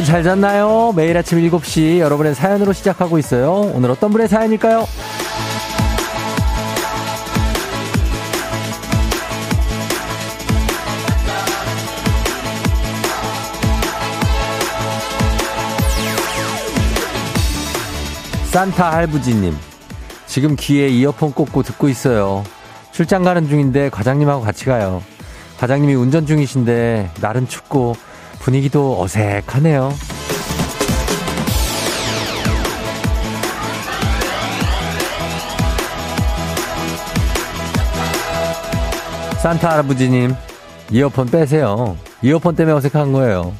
여러분 잘 잤나요? 매일 아침 7시 여러분의 사연으로 시작하고 있어요. 오늘 어떤 분의 사연일까요? 산타 할부지님, 지금 귀에 이어폰 꽂고 듣고 있어요. 출장 가는 중인데 과장님하고 같이 가요. 과장님이 운전 중이신데 날은 춥고 분위기도 어색하네요. 산타 할아버지님, 이어폰 빼세요. 이어폰 때문에 어색한 거예요.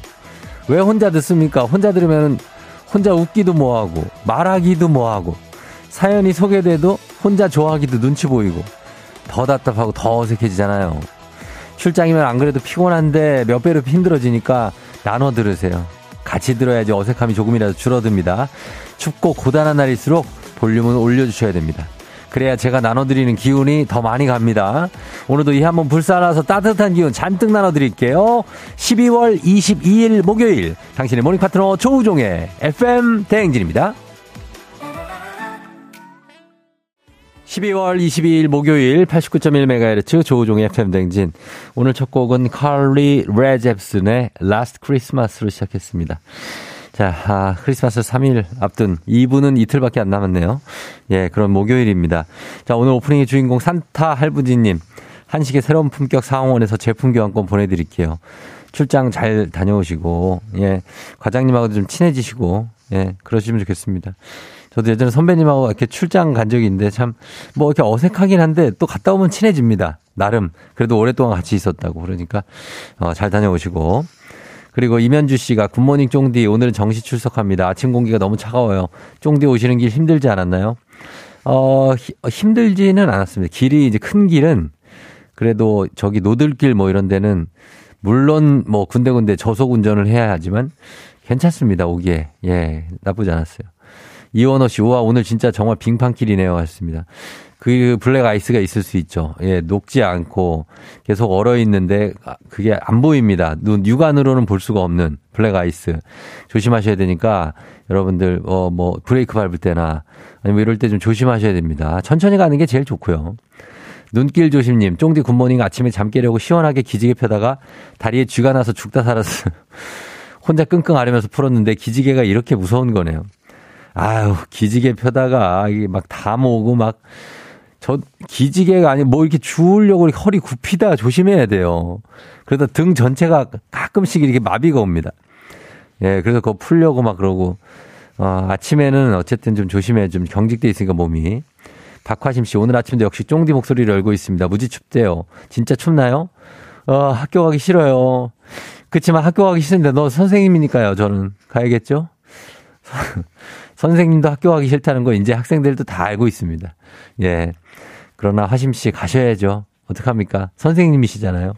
왜 혼자 듣습니까? 혼자 들으면 혼자 웃기도 뭐하고, 말하기도 뭐하고, 사연이 소개돼도 혼자 좋아하기도 눈치 보이고, 더 답답하고 더 어색해지잖아요. 출장이면 안 그래도 피곤한데 몇 배로 힘들어지니까 나눠 들으세요. 같이 들어야지 어색함이 조금이라도 줄어듭니다. 춥고 고단한 날일수록 볼륨은 올려주셔야 됩니다. 그래야 제가 나눠드리는 기운이 더 많이 갑니다. 오늘도 이 한 몸 불살라서 따뜻한 기운 잔뜩 나눠드릴게요. 12월 22일 목요일 당신의 morning 파트너 조우종의 FM 대행진입니다. 12월 22일 목요일 89.1MHz 조우종의 FM 댕진. 오늘 첫 곡은 칼리 레잽슨의 Last Christmas로 시작했습니다. 자, 아, 크리스마스 3일 앞둔 2부는 이틀밖에 안 남았네요. 예, 그런 목요일입니다. 자, 오늘 오프닝의 주인공 산타 할부지님. 한식의 새로운 품격 상원에서 제품 교환권 보내드릴게요. 출장 잘 다녀오시고, 예, 과장님하고도 좀 친해지시고, 예, 그러시면 좋겠습니다. 저도 예전에 선배님하고 이렇게 출장 간 적이 있는데 참 뭐 이렇게 어색하긴 한데 또 갔다 오면 친해집니다. 나름. 그래도 오랫동안 같이 있었다고. 그러니까 어, 잘 다녀오시고. 그리고 이면주 씨가 굿모닝 쫑디 오늘은 정시 출석합니다. 아침 공기가 너무 차가워요. 쫑디 오시는 길 힘들지 않았나요? 어, 힘들지는 않았습니다. 길이 이제 큰 길은 그래도 저기 노들길 뭐 이런 데는 물론 뭐 군데군데 저속 운전을 해야 하지만 괜찮습니다. 오기에. 예, 나쁘지 않았어요. 이원호 씨, 우와, 오늘 진짜 정말 빙판길이네요. 하셨습니다. 그 블랙 아이스가 있을 수 있죠. 예, 녹지 않고 계속 얼어 있는데 그게 안 보입니다. 눈 육안으로는 볼 수가 없는 블랙 아이스. 조심하셔야 되니까 여러분들 어 뭐 브레이크 밟을 때나 아니면 이럴 때 좀 조심하셔야 됩니다. 천천히 가는 게 제일 좋고요. 눈길 조심님, 쫑디 good morning 아침에 잠 깨려고 시원하게 기지개 펴다가 다리에 쥐가 나서 죽다 살았어. 혼자 끙끙 앓으면서 풀었는데 기지개가 이렇게 무서운 거네요. 아유, 기지개 펴다가 막 다 모으고 막 저 기지개가 아니 뭐 이렇게 주우려고 이렇게 허리 굽히다 조심해야 돼요. 그러다 등 전체가 가끔씩 이렇게 마비가 옵니다. 예, 그래서 그거 풀려고 막 그러고 어, 아침에는 어쨌든 좀 조심해 좀 경직돼 있으니까 몸이. 박화심 씨 오늘 아침도 역시 쫑디 목소리를 열고 있습니다. 무지 춥대요. 진짜 춥나요? 어, 학교 가기 싫어요. 그렇지만 학교 가기 싫은데 너 선생님이니까요. 저는 가야겠죠? 선생님도 학교 가기 싫다는 거 이제 학생들도 다 알고 있습니다. 예. 그러나 화심 씨 가셔야죠. 어떡합니까? 선생님이시잖아요.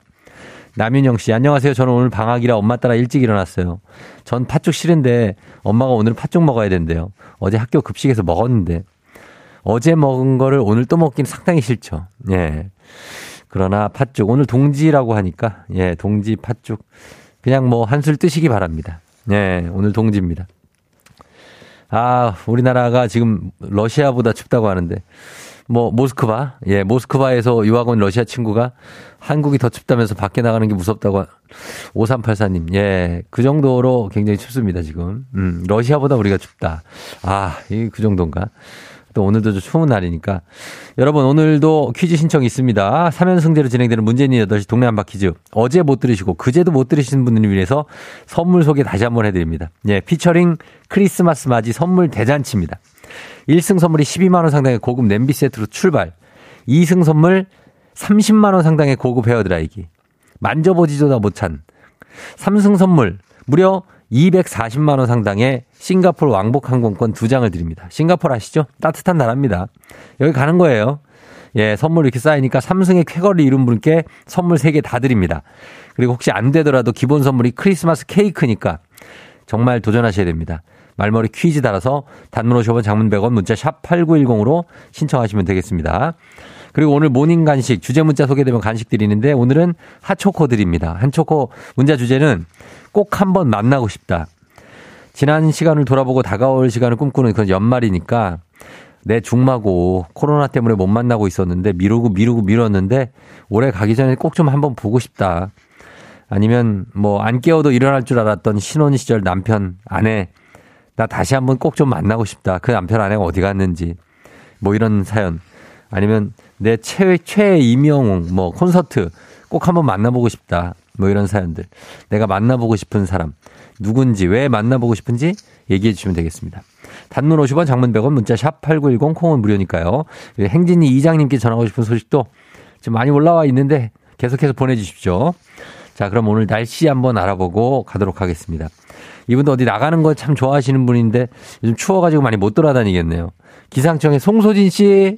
남윤영 씨, 안녕하세요. 저는 오늘 방학이라 엄마 따라 일찍 일어났어요. 전 팥죽 싫은데 엄마가 오늘 팥죽 먹어야 된대요. 어제 학교 급식에서 먹었는데 어제 먹은 거를 오늘 또 먹긴 상당히 싫죠. 예. 그러나 팥죽 오늘 동지라고 하니까 예, 동지 팥죽 그냥 뭐 한술 뜨시기 바랍니다. 예, 오늘 동지입니다. 아, 우리나라가 지금 러시아보다 춥다고 하는데. 뭐 모스크바? 예 모스크바에서 유학 온 러시아 친구가 한국이 더 춥다면서 밖에 나가는 게 무섭다고 5384님. 예그 정도로 굉장히 춥습니다 지금. 음 러시아보다 우리가 춥다. 아 이 그 정도인가 또 오늘도 좀 추운 날이니까 여러분 오늘도 퀴즈 신청 있습니다 3연승제로 진행되는 문재인 8시 동네 한바 퀴즈 어제 못 들으시고 그제도 못 들으신 분들을 위해서 선물 소개 다시 한번 해드립니다 예 피처링 크리스마스 맞이 선물 대잔치입니다 1승 선물이 12만원 상당의 고급 냄비 세트로 출발. 2승 선물 30만원 상당의 고급 헤어드라이기. 만져보지도 못한. 3승 선물 무려 240만 원 상당의 싱가포르 왕복 항공권 두 장을 드립니다. 싱가포르 아시죠? 따뜻한 나라입니다. 여기 가는 거예요. 예, 선물 이렇게 쌓이니까 3승의 쾌거를 이룬 분께 선물 3개 다 드립니다. 그리고 혹시 안 되더라도 기본 선물이 크리스마스 케이크니까 정말 도전하셔야 됩니다. 말머리 퀴즈 달아서 단문 50원 장문 100원 문자 샵 8910으로 신청하시면 되겠습니다. 그리고 오늘 morning 간식 주제 문자 소개되면 간식 드리는데 오늘은 핫초코 드립니다. 핫초코 문자 주제는 꼭 한번 만나고 싶다. 지난 시간을 돌아보고 다가올 시간을 꿈꾸는 그런 연말이니까 내 중마고 코로나 때문에 못 만나고 있었는데 미루고 미루고 미뤘는데 올해 가기 전에 꼭 좀 한번 보고 싶다. 아니면 뭐 안 깨워도 일어날 줄 알았던 신혼 시절 남편, 아내 나 다시 한번 꼭 좀 만나고 싶다. 그 남편 아내가 어디 갔는지 뭐 이런 사연 아니면 내 최, 최애 이명웅 뭐 콘서트 꼭 한번 만나보고 싶다. 뭐 이런 사연들. 내가 만나보고 싶은 사람. 누군지, 왜 만나보고 싶은지 얘기해 주시면 되겠습니다. 단문 50원, 장문 100원, 문자 샵 8910, 콩은 무료니까요. 행진이 이장님께 전하고 싶은 소식도 지금 많이 올라와 있는데 계속해서 보내주십시오. 자, 그럼 오늘 날씨 한번 알아보고 가도록 하겠습니다. 이분도 어디 나가는 거 참 좋아하시는 분인데 요즘 추워가지고 많이 못 돌아다니겠네요. 기상청의 송소진 씨.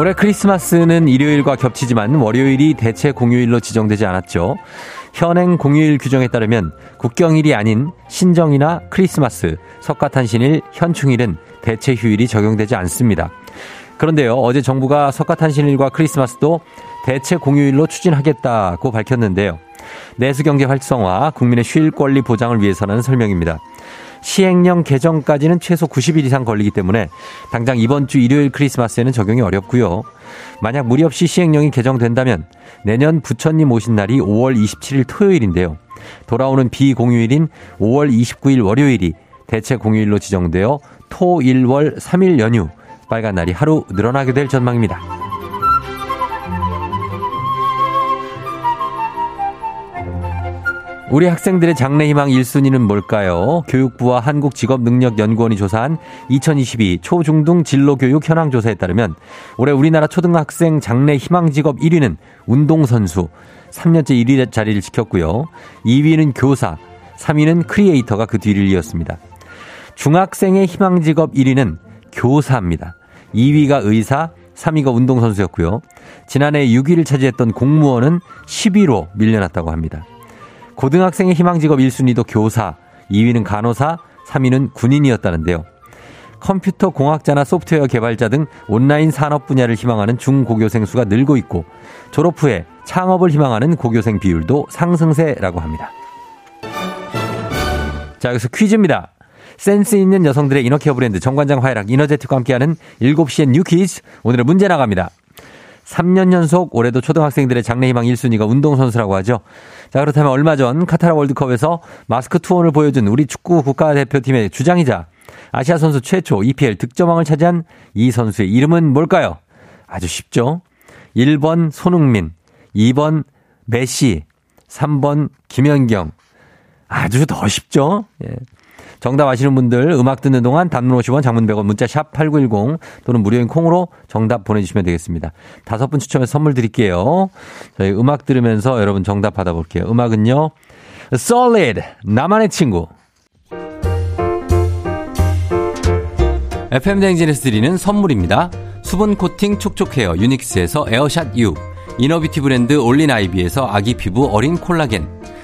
올해 크리스마스는 일요일과 겹치지만 월요일이 대체 공휴일로 지정되지 않았죠. 현행 공휴일 규정에 따르면 국경일이 아닌 신정이나 크리스마스, 석가탄신일, 현충일은 대체 휴일이 적용되지 않습니다. 그런데요, 어제 정부가 석가탄신일과 크리스마스도 대체 공휴일로 추진하겠다고 밝혔는데요. 내수 경제 활성화, 국민의 쉴 권리 보장을 위해서라는 설명입니다. 시행령 개정까지는 최소 90일 이상 걸리기 때문에 당장 이번 주 일요일 크리스마스에는 적용이 어렵고요. 만약 무리 없이 시행령이 개정된다면 내년 부처님 오신 날이 5월 27일 토요일인데요. 돌아오는 비공휴일인 5월 29일 월요일이 대체 공휴일로 지정되어 토, 일, 월 3일 연휴, 빨간 날이 하루 늘어나게 될 전망입니다. 우리 학생들의 장래희망 1순위는 뭘까요? 교육부와 한국직업능력연구원이 조사한 2022 초중등 진로교육 현황조사에 따르면 올해 우리나라 초등학생 장래희망 직업 1위는 운동선수, 3년째 1위 자리를 지켰고요. 2위는 교사, 3위는 크리에이터가 그 뒤를 이었습니다. 중학생의 희망 직업 1위는 교사입니다. 2위가 의사, 3위가 운동선수였고요. 지난해 6위를 차지했던 공무원은 10위로 밀려났다고 합니다. 고등학생의 희망 직업 1순위도 교사, 2위는 간호사, 3위는 군인이었다는데요. 컴퓨터 공학자나 소프트웨어 개발자 등 온라인 산업 분야를 희망하는 중고교생 수가 늘고 있고 졸업 후에 창업을 희망하는 고교생 비율도 상승세라고 합니다. 자, 여기서 퀴즈입니다. 센스 있는 여성들의 inner care 브랜드 정관장 화애락 이너제틱과 함께하는 7시엔 new quiz. 오늘은 문제 나갑니다. 3년 연속 올해도 초등학생들의 장래희망 1순위가 운동선수라고 하죠. 자, 그렇다면 얼마 전 카타르 월드컵에서 마스크 투혼을 보여준 우리 축구 국가대표팀의 주장이자 아시아 선수 최초 EPL 득점왕을 차지한 이 선수의 이름은 뭘까요? 아주 쉽죠. 1번 손흥민, 2번 메시, 3번 김연경. 아주 더 쉽죠? 예. 정답 아시는 분들 음악 듣는 동안 단문 50원 장문 100원 문자 샵 8910 또는 무료인 콩으로 정답 보내주시면 되겠습니다. 다섯 분 추첨해서 선물 드릴게요. 저희 음악 들으면서 여러분 정답 받아볼게요. 음악은요. Solid 나만의 친구 FM 대행진에서 드리는 선물입니다. 수분 코팅 촉촉 헤어 유닉스에서 에어샷 U inner beauty 브랜드 올린 아이비에서 아기 피부 어린 콜라겐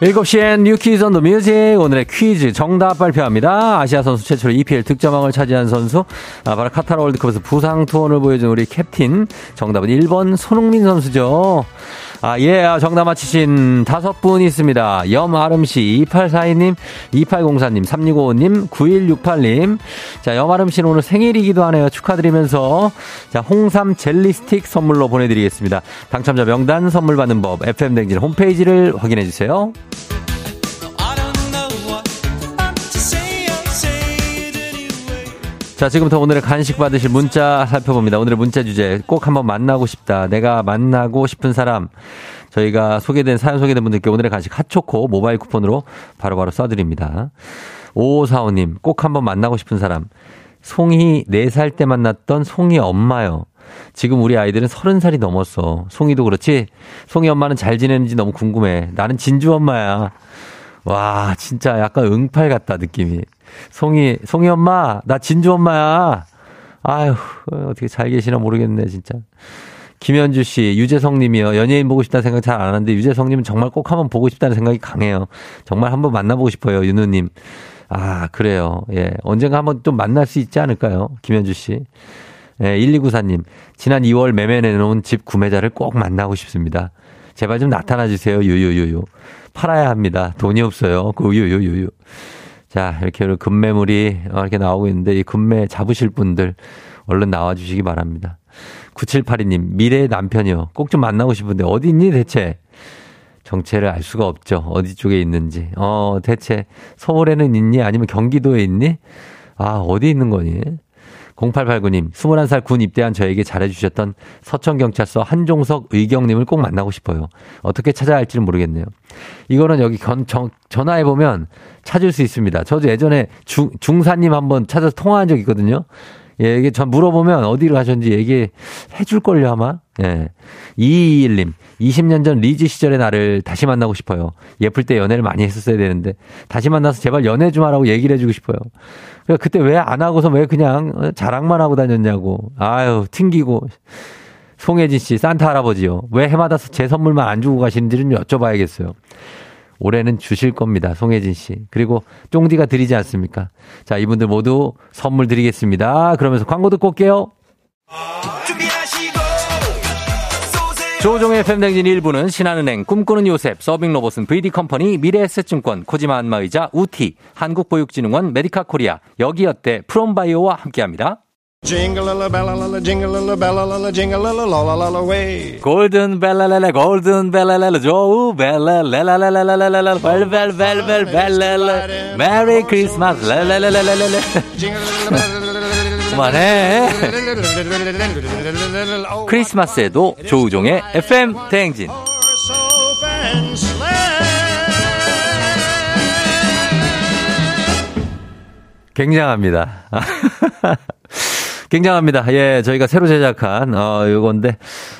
7시엔 You Quiz on the Music 오늘의 퀴즈 정답 발표합니다. 아시아 선수 최초로 EPL 득점왕을 차지한 선수 아, 바로 카타르 월드컵에서 부상 투혼을 보여준 우리 캡틴 정답은 1번 손흥민 선수죠. 아, 예, 아, 정답 맞히신 다섯 분 있습니다. 염아름씨, 2842님, 2804님, 3655님, 9168님. 자, 염아름씨는 오늘 생일이기도 하네요. 축하드리면서. 자, 홍삼 젤리 스틱 선물로 보내드리겠습니다. 당첨자 명단 선물 받는 법, FM댕진 홈페이지를 확인해주세요. 자, 지금부터 오늘의 간식 받으실 문자 살펴봅니다. 오늘의 문자 주제 꼭 한번 만나고 싶다. 내가 만나고 싶은 사람. 저희가 소개된 사연 소개된 분들께 오늘의 간식 핫초코 모바일 쿠폰으로 바로바로 써드립니다. 5545님 꼭 한번 만나고 싶은 사람. 송이 4살 때 만났던 송이 엄마요. 지금 우리 아이들은 30살이 넘었어. 송이도 그렇지? 송이 엄마는 잘 지내는지 너무 궁금해. 나는 진주 엄마야. 와, 진짜 약간 응팔 같다, 느낌이. 송이, 송이 엄마, 나 진주 엄마야. 아유, 어떻게 잘 계시나 모르겠네, 진짜. 김현주 씨, 유재성 님이요. 연예인 보고 싶다는 생각 잘 안 하는데, 유재성 님은 정말 꼭 한번 보고 싶다는 생각이 강해요. 정말 한번 만나보고 싶어요, 윤우 님. 아, 그래요. 예. 언젠가 한번 좀 만날 수 있지 않을까요? 김현주 씨. 예, 1294님. 지난 2월 매매 내놓은 집 구매자를 꼭 만나고 싶습니다. 제발 좀 나타나 주세요. 유유유유. 팔아야 합니다. 돈이 없어요. 그 유유유유. 자, 이렇게 금매물이 어, 이렇게 나오고 있는데 이 금매 잡으실 분들 얼른 나와 주시기 바랍니다. 9782님, 미래의 남편이요. 꼭 좀 만나고 싶은데 어디 있니 대체? 정체를 알 수가 없죠. 어디 쪽에 있는지. 어, 대체 서울에는 있니? 아니면 경기도에 있니? 아, 어디 있는 거니? 0889님, 21살 군 입대한 저에게 잘해주셨던 서천경찰서 한종석 의경님을 꼭 만나고 싶어요. 어떻게 찾아야 할지는 모르겠네요. 이거는 여기 견, 정, 전화해보면 찾을 수 있습니다. 저도 예전에 중, 중사님 한번 찾아서 통화한 적 있거든요. 예, 이게 전 물어보면 어디로 가셨는지 얘기해 줄걸요, 아마. 예. 221님, 20년 전 리즈 시절의 나를 다시 만나고 싶어요. 예쁠 때 연애를 많이 했었어야 되는데, 다시 만나서 제발 연애 좀 하라고 얘기를 해주고 싶어요. 그러니까 그때 왜 안 하고서 왜 그냥 자랑만 하고 다녔냐고. 아유, 튕기고. 송혜진 씨, 산타 할아버지요. 왜 해마다 제 선물만 안 주고 가시는지는 여쭤봐야겠어요. 올해는 주실 겁니다. 송혜진 씨. 그리고 쫑디가 드리지 않습니까? 자, 이분들 모두 선물 드리겠습니다. 그러면서 광고 듣고 올게요. 조종의 팬댕진 1부는 신한은행, 꿈꾸는 요셉, 서빙로봇은 VD컴퍼니, 미래에셋증권, 코지마 안마의자, 우티, 한국보육진흥원, 메디카 코리아, 여기어때, 프롬바이오와 함께합니다. 골든 벨라렐레 골든 벨라렐레 조우 벨라렐라렐라렐라렐라 벨벨벨벨 벨렐레 메리 크리스마스 렐렐렐렐렐레 그만해 크리스마스에도 조우종의 FM 대행진 굉장합니다 굉장합니다. 예, 저희가 새로 제작한, 어, 요건데,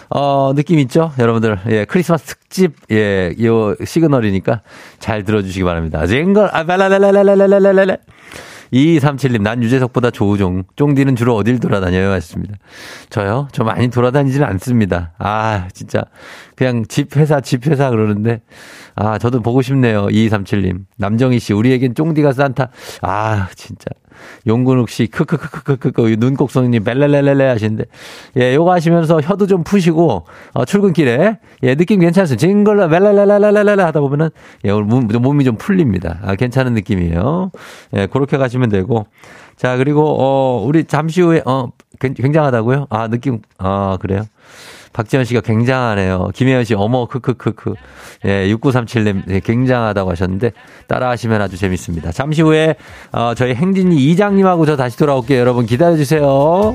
어, 느낌 있죠? 여러분들, 예, 크리스마스 특집, 예, 요 시그널이니까 잘 들어주시기 바랍니다. 징글, 아, 발라랄랄랄랄랄랄랄. 2237님, 난 유재석보다 조우종. 쫑디는 주로 어딜 돌아다녀요? 하셨습니다. 저요? 저 많이 돌아다니지는 않습니다. 아, 진짜. 그냥 집, 회사, 집, 회사 그러는데. 아, 저도 보고 싶네요. 2237님. 남정희 씨, 우리에겐 쫑디가 산타. 아, 진짜. 용근욱 씨, 크크크크크크, 눈곡선님, 벨레레레레 하시는데, 예, 요거 하시면서 혀도 좀 푸시고, 어, 출근길에, 예, 느낌 괜찮습니다. 징글라, 벨레레레레레레 하다 보면은, 예, 오늘 몸, 몸이 좀 풀립니다. 아, 괜찮은 느낌이에요. 예, 그렇게 가시면 되고. 자, 그리고, 어, 우리 잠시 후에, 어, 굉장하다고요? 아, 느낌, 아, 그래요? 박지현 씨가 굉장하네요. 김혜연 씨, 어머, 크크크크. 예, 6937님, 예, 굉장하다고 하셨는데, 따라 하시면 아주 재밌습니다. 잠시 후에, 어, 저희 행진이 이장님하고 저 다시 돌아올게요. 여러분 기다려주세요.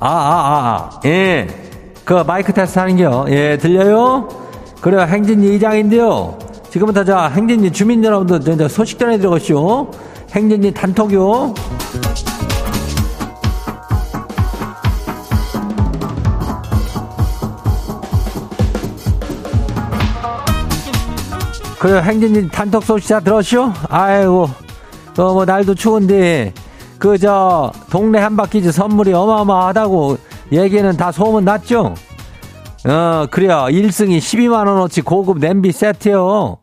아, 아, 아, 아. 예. 그 마이크 테스트 하는겨. 예, 들려요? 그래요. 행진이 이장인데요. 지금부터 자, 행진이 주민 여러분들 소식 전해드려가시오. 행진이 단톡요. 그래요. 행진이 단톡 소식 다 들었쇼? 아이고. 또뭐 날도 추운데 그 저 동네 한바퀴즈 선물이 어마어마하다고 얘기는 다 소문 났죠? 어, 그래요. 1승이 12만원어치 고급 냄비 세트요.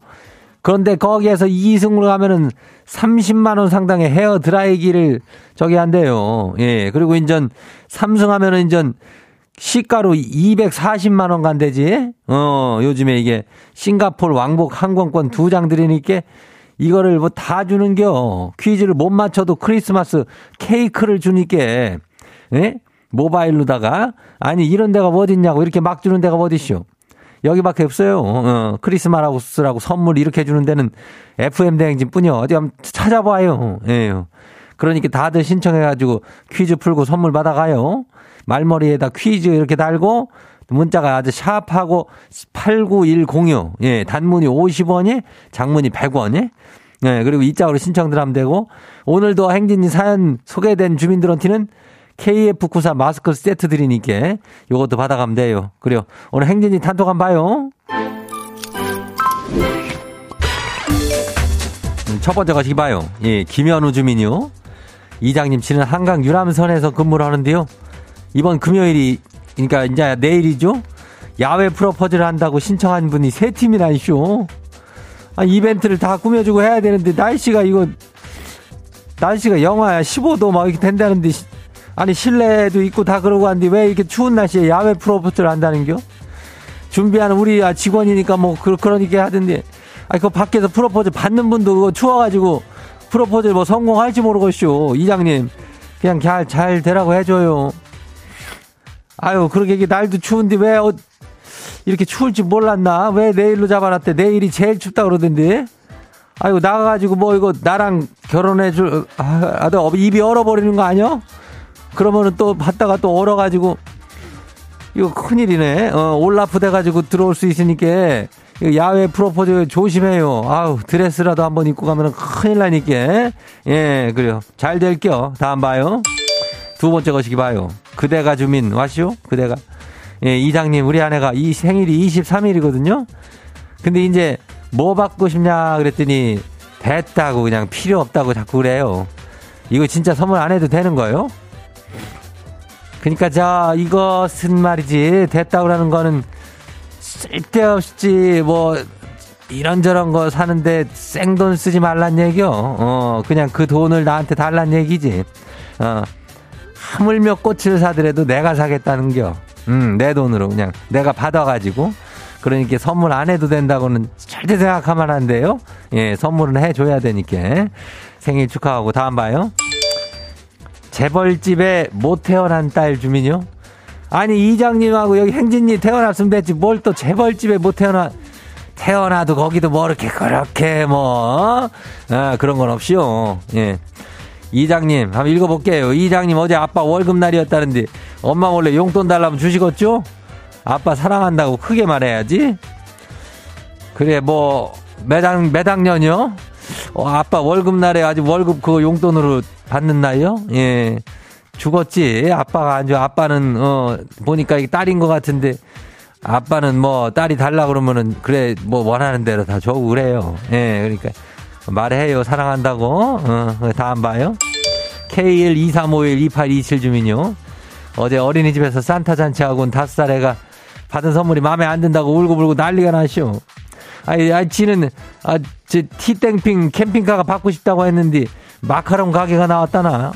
그런데 거기에서 2승으로 가면은 30만원 상당의 헤어 드라이기를 저기 한대요. 예. 그리고 인전 3승 하면은 인전 시가로 240만원 간대지. 어, 요즘에 이게 싱가폴 왕복 항공권 두 장 드리니까 이거를 뭐 다 주는겨. 퀴즈를 못 맞춰도 크리스마스 케이크를 주니까, 예? 모바일로다가, 아니, 이런 데가 어딨냐고, 이렇게 막 주는 데가 어디쇼. 여기밖에 없어요. 어, 크리스마스라고 선물 이렇게 주는 데는 FM 대행진 뿐이요. 어디 한번 찾아봐요. 예. 그러니까 다들 신청해가지고 퀴즈 풀고 선물 받아가요. 말머리에다 퀴즈 이렇게 달고 문자가 아주 샵하고 89106. 예, 단문이 50원이, 장문이 100원이. 예, 그리고 이 짝으로 신청들 하면 되고 오늘도 행진이 사연 소개된 주민들한테는 KF94 마스크 세트 드리니까 요것도 받아가면 돼요. 그래요. 오늘 행진이 단톡 한번 봐요. 음, 첫 번째 가시기 봐요. 예, 김현우 주민이요. 이장님 치는 한강 유람선에서 근무를 하는데요. 이번 금요일이 그러니까 이제 내일이죠. 야외 프로포즈를 한다고 신청한 분이 세 팀이나 있쇼. 아, 이벤트를 다 꾸며주고 해야 되는데 날씨가 이거 날씨가 영하야 15도 막 이렇게 된다는데 아니 실내도 있고 다 그러고 한데 왜 이렇게 추운 날씨에 야외 프로포즈를 한다는겨? 준비하는 우리 직원이니까 뭐 그, 그러니까 하던데 아니 그 밖에서 프로포즈 받는 분도 그거 추워가지고 프로포즈 뭐 성공할지 모르겠쇼 이장님 그냥 잘, 잘 되라고 해줘요. 아유, 그러게 날도 추운데 왜 어, 이렇게 추울지 몰랐나? 왜 내일로 잡아놨대? 내일이 제일 춥다 그러던데. 아이고, 나가가지고 뭐 이거 나랑 결혼해 줄, 아, 아 입이 얼어버리는 거 아니야? 그러면은 또 봤다가 또 얼어가지고, 이거 큰일이네. 어, 올라프 돼가지고 들어올 수 있으니까, 야외 프로포즈 조심해요. 아우, 드레스라도 한번 입고 가면 큰일 나니까. 예, 그래요. 잘 될게요. 다음 봐요. 두 번째 것이기 봐요. 그대가 주민 와시오? 그대가. 예, 이장님, 우리 아내가 이 생일이 23일이거든요? 근데 이제 뭐 받고 싶냐 그랬더니 됐다고 그냥 필요 없다고 자꾸 그래요. 이거 진짜 선물 안 해도 되는 거예요? 그러니까 자 이것은 말이지 됐다고 라는 거는 쓸데없이 뭐 이런저런 거 사는데 생돈 쓰지 말란 얘기요. 어 그냥 그 돈을 나한테 달란 얘기지. 어 하물며 꽃을 사더라도 내가 사겠다는 겨. 음, 내 돈으로 그냥 내가 받아가지고. 그러니까 선물 안 해도 된다고는 절대 생각하면 안 돼요. 예, 선물은 해줘야 되니까. 생일 축하하고 다음 봐요. 재벌집에 못 태어난 딸 주민요? 아니, 이장님하고 여기 행진님 태어났으면 됐지. 뭘 또 재벌집에 못 태어나. 태어나도 거기도 뭐 이렇게 그렇게 뭐, 어? 아, 그런 건 없이요. 예. 이장님, 한번 읽어볼게요. 이장님, 어제 아빠 월급날이었다는데 엄마 몰래 용돈 달라면 주시겠죠? 아빠 사랑한다고 크게 말해야지. 그래, 뭐, 매당, 매당년이요? 어, 아빠 월급날에 아직 월급 그거 용돈으로 받는 날이요? 예. 죽었지. 아빠가 아주, 아빠는, 어, 보니까 이게 딸인 것 같은데, 아빠는 뭐, 딸이 달라 그러면은, 그래, 뭐, 원하는 대로 다 줘고 그래요. 예, 그러니까. 말해요. 사랑한다고. 어, 다음 봐요. K123512827 주민요. 어제 어린이집에서 산타 잔치하고 온 다섯 살 애가 받은 선물이 마음에 안 든다고 울고불고 난리가 나시오. 아이, 아, 지는, 아, 저, 티땡핑 캠핑카가 받고 싶다고 했는데, 마카롱 가게가 나왔다나.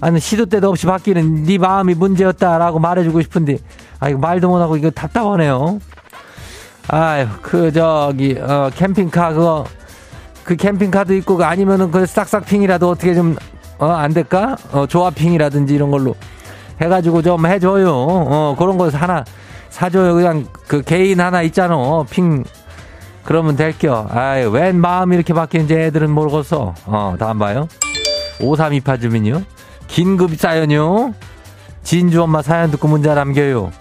아니, 시도 때도 없이 바뀌는 네 마음이 문제였다라고 말해주고 싶은데, 아, 이거 말도 못하고 이거 답답하네요. 아유, 그, 저기, 어, 캠핑카 그거, 그 캠핑카도 있고, 그 아니면은 그 싹싹핑이라도 어떻게 좀, 어, 안 될까? 어, 조합핑이라든지 이런 걸로 해가지고 좀 해줘요. 어, 그런 거 하나 사줘요. 그냥 그 개인 하나 있잖아. 핑, 그러면 될겨. 아유, 웬 마음이 이렇게 바뀌는지 애들은 모르겠어. 어, 다음 봐요. 5328 주민요. 긴급 사연요. 진주 엄마 사연 듣고 문자 남겨요.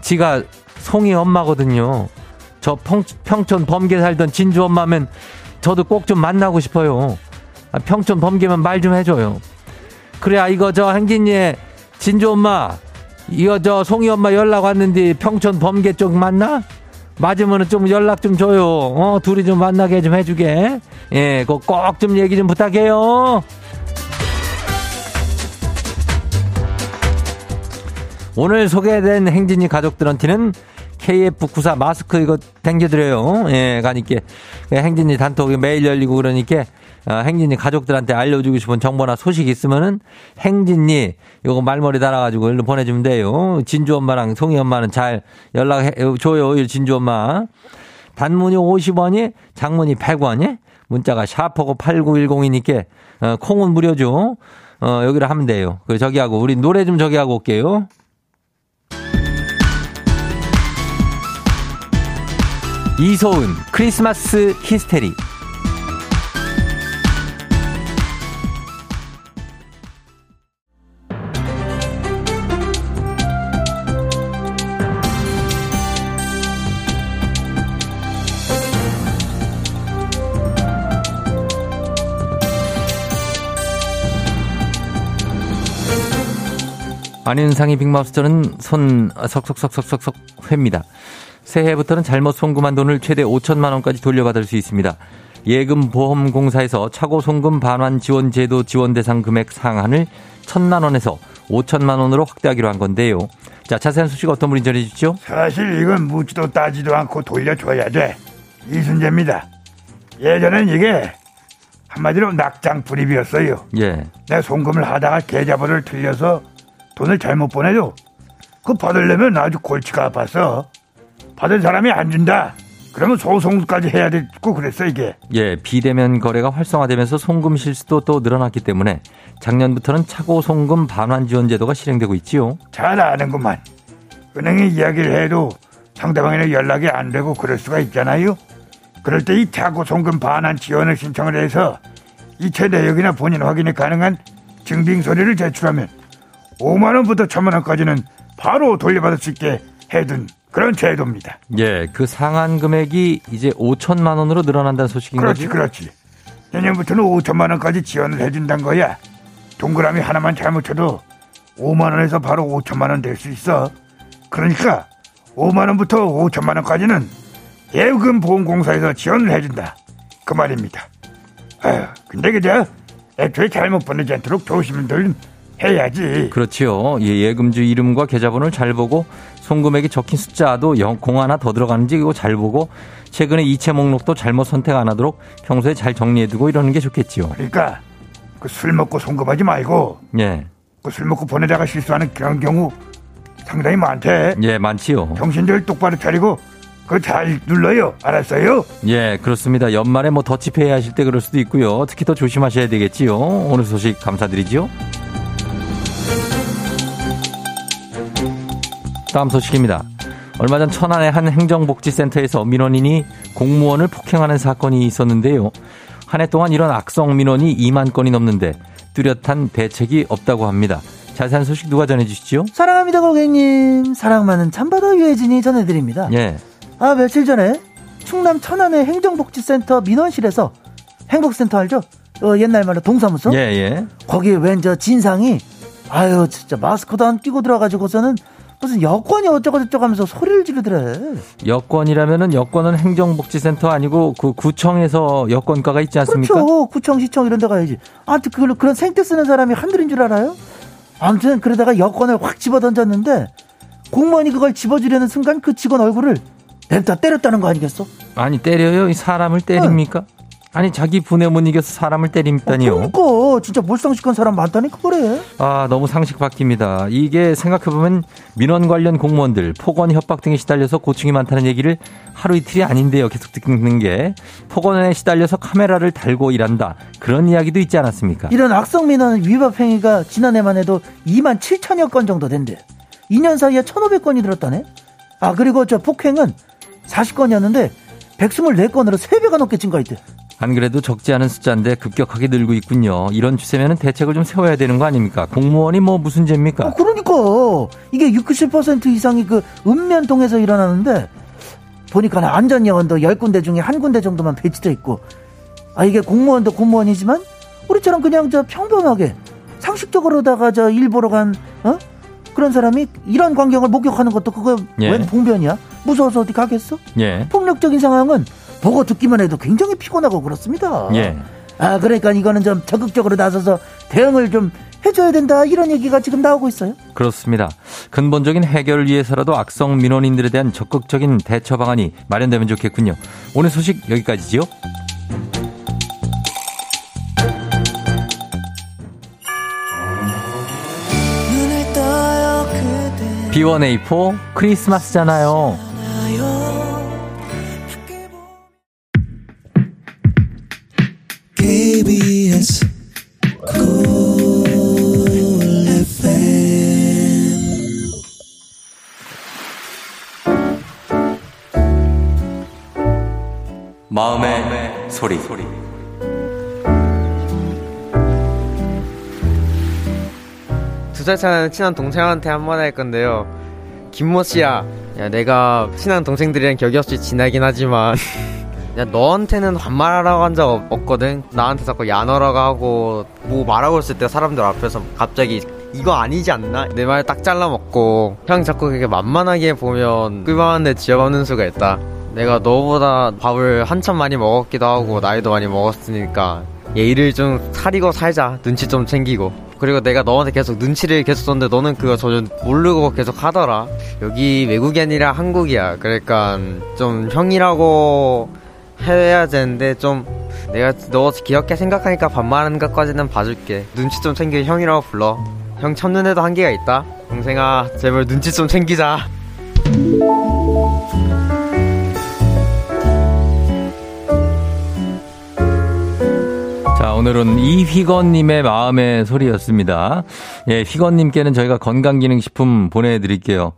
지가 송이 엄마거든요. 저 평, 평촌 범계 살던 진주 엄마면 저도 꼭 좀 만나고 싶어요. 아, 평촌 범계면 말 좀 해줘요. 그래야 이거 저 행진이의 진주 엄마 이거 저 송이 엄마 연락 왔는데 평촌 범계 쪽 맞나? 맞으면은 좀 연락 좀 줘요. 어, 둘이 좀 만나게 좀 해주게. 예, 그 꼭 좀 얘기 좀 부탁해요. 오늘 소개된 행진이 가족들한테는 KF94 마스크 이거 댕겨드려요. 예, 가니까. 행진이 단톡이 매일 열리고 그러니까 어, 행진이 가족들한테 알려주고 싶은 정보나 소식 있으면은 행진이 요거 말머리 달아가지고 일로 보내주면 돼요. 진주 엄마랑 송이 엄마는 잘 연락해 줘요. 진주 엄마. 단문이 50원이 장문이 100원이 문자가 샤퍼고 8910이니까 어, 콩은 무료죠. 어, 여기로 하면 돼요. 그 저기 하고 우리 노래 좀 저기 하고 올게요. 이소은 크리스마스 히스테리 안윤상의 빅마우스터는 손 석석석석석석 회입니다. 새해부터는 잘못 송금한 돈을 최대 5천만 원까지 돌려받을 수 있습니다. 예금 보험공사에서 차고 송금 반환 지원 제도 지원 대상 금액 상한을 천만 원에서 5천만 원으로 확대하기로 한 건데요. 자, 자세한 소식 어떤 분이 전해 주시죠? 사실 이건 묻지도 따지도 않고 돌려줘야 돼. 이순재입니다. 예전엔 이게 한마디로 낙장 불입이었어요. 예. 내 송금을 하다가 계좌번호를 틀려서 돈을 잘못 보내줘. 그 받으려면 아주 골치가 아파서 받은 사람이 안 준다. 그러면 소송까지 해야 되고 그랬어 이게. 예, 비대면 거래가 활성화되면서 송금 실수도 또 늘어났기 때문에 작년부터는 차고 송금 반환 지원 제도가 실행되고 있지요. 잘 아는구만. 은행에 이야기를 해도 상대방에는 연락이 안 되고 그럴 수가 있잖아요. 그럴 때 이 차고 송금 반환 지원을 신청을 해서 이체 내역이나 본인 확인이 가능한 증빙 서류를 제출하면 5만 원부터 1천만 원까지는 바로 돌려받을 수 있게 해둔 그런 제도입니다. 예, 그 상한 금액이 이제 5천만 원으로 늘어난다는 소식인 그렇지, 거죠? 그렇지. 내년부터는 5천만 원까지 지원을 해준다는 거야. 동그라미 하나만 잘못 쳐도 5만 원에서 바로 5천만 원 될 수 있어. 그러니까 5만 원부터 5천만 원까지는 예금 보험공사에서 지원을 해준다. 그 말입니다. 아휴, 근데 그저 애초에 잘못 보내지 않도록 조심들 해야지. 그렇지요. 예, 예금주 이름과 계좌번호를 잘 보고 송금액이 적힌 숫자도 영, 공 하나 더 들어가는지 이거 잘 보고 최근에 이체 목록도 잘못 선택 안 하도록 평소에 잘 정리해두고 이러는 게 좋겠지요. 그러니까 그 술 먹고 송금하지 말고 예, 그 술 먹고 보내다가 실수하는 그런 경우 상당히 많대. 예, 많지요. 정신들 똑바로 차리고 그거 잘 눌러요. 알았어요? 예, 그렇습니다. 연말에 뭐 더치페이 하실 때 그럴 수도 있고요. 특히 더 조심하셔야 되겠지요. 오늘 소식 감사드리지요. 다음 소식입니다. 얼마 전 천안의 한 행정복지센터에서 민원인이 공무원을 폭행하는 사건이 있었는데요. 한 해 동안 이런 악성 민원이 2만 건이 넘는데 뚜렷한 대책이 없다고 합니다. 자세한 소식 누가 전해주시죠? 사랑합니다 고객님. 사랑 많은 참바다 유해진이 전해드립니다. 예. 아 며칠 전에 충남 천안의 행정복지센터 민원실에서 행복센터 알죠? 어, 옛날 말로 동사무소? 예, 예. 거기에 웬저 진상이 아유 진짜 마스크도 안 끼고 들어가지고서는 무슨 여권이 어쩌고저쩌고 하면서 소리를 지르더래. 여권이라면은 여권은 행정복지센터 아니고 그 구청에서 여권과가 있지 않습니까? 그렇죠. 구청, 시청 이런 데 가야지. 아무튼 그, 그런 생태 쓰는 사람이 한둘인 줄 알아요? 아무튼 그러다가 여권을 확 집어 던졌는데 공무원이 그걸 집어주려는 순간 그 직원 얼굴을 냅다 때렸다는 거 아니겠어? 아니 때려요? 이 사람을 때립니까? 아니 자기 분에 못 이겨서 사람을 때린다니요. 그러니까 진짜 몰상식한 사람 많다니까 그래. 아 너무 상식 바뀝니다. 이게 생각해보면 민원 관련 공무원들 폭언 협박 등에 시달려서 고충이 많다는 얘기를 하루 이틀이 아닌데요. 계속 듣는 게 폭언에 시달려서 카메라를 달고 일한다. 그런 이야기도 있지 않았습니까? 이런 악성 민원 위법 행위가 지난해만 해도 2만 7천여 건 정도 된대. 2년 사이에 1,500건이 들었다네. 아 그리고 저 폭행은 40건이었는데 124건으로 3배가 넘게 증가했대. 안 그래도 적지 않은 숫자인데 급격하게 늘고 있군요. 이런 추세면 대책을 좀 세워야 되는 거 아닙니까? 공무원이 뭐 무슨 죄입니까? 어, 그러니까 이게 60% 이상이 그 읍면동에서 일어나는데 보니까 안전요원도 10군데 중에 한 군데 정도만 배치돼 있고 아 이게 공무원도 공무원이지만 우리처럼 그냥 저 평범하게 상식적으로다가 저 일보러 간 어? 그런 사람이 이런 광경을 목격하는 것도 그거 예. 웬 봉변이야? 무서워서 어디 가겠어? 예. 폭력적인 상황은 보고 듣기만 해도 굉장히 피곤하고 그렇습니다. 예. 아 그러니까 이거는 좀 적극적으로 나서서 대응을 좀 해줘야 된다 이런 얘기가 지금 나오고 있어요. 그렇습니다. 근본적인 해결을 위해서라도 악성 민원인들에 대한 적극적인 대처 방안이 마련되면 좋겠군요. 오늘 소식 여기까지지요. B1A4 크리스마스잖아요. KBS 마음의, 소리. 소리. 두살 차는 친한 동생한테 한마디 할 건데요. 김모 씨야, 야 내가 친한 동생들이랑 격이 없이 지나긴 하지만, 야 너한테는 반말하라고 한 적 없거든. 나한테 자꾸 야 너라고 하고 뭐 말하고 있을 때 사람들 앞에서 갑자기 이거 아니지 않나? 내 말 딱 잘라먹고 형 자꾸 그렇게 만만하게 보면 끌만한데 지어먹는 수가 있다. 내가 너보다 밥을 한참 많이 먹었기도 하고 나이도 많이 먹었으니까 예의를 좀 차리고 살자. 눈치 좀 챙기고. 그리고 내가 너한테 계속 눈치를 계속 썼는데 너는 그거 전혀 모르고 계속 하더라. 여기 외국이 아니라 한국이야. 그러니까 좀 형이라고 해야 되는데 좀 내가 너 귀엽게 생각하니까 반말하는 것까지는 봐줄게. 눈치 좀 챙겨 형이라고 불러. 형 첫눈에도 한계가 있다. 동생아, 제발 눈치 좀 챙기자. 자, 오늘은 이휘건님의 마음의 소리였습니다. 예, 휘건님께는 저희가 건강기능식품 보내드릴게요.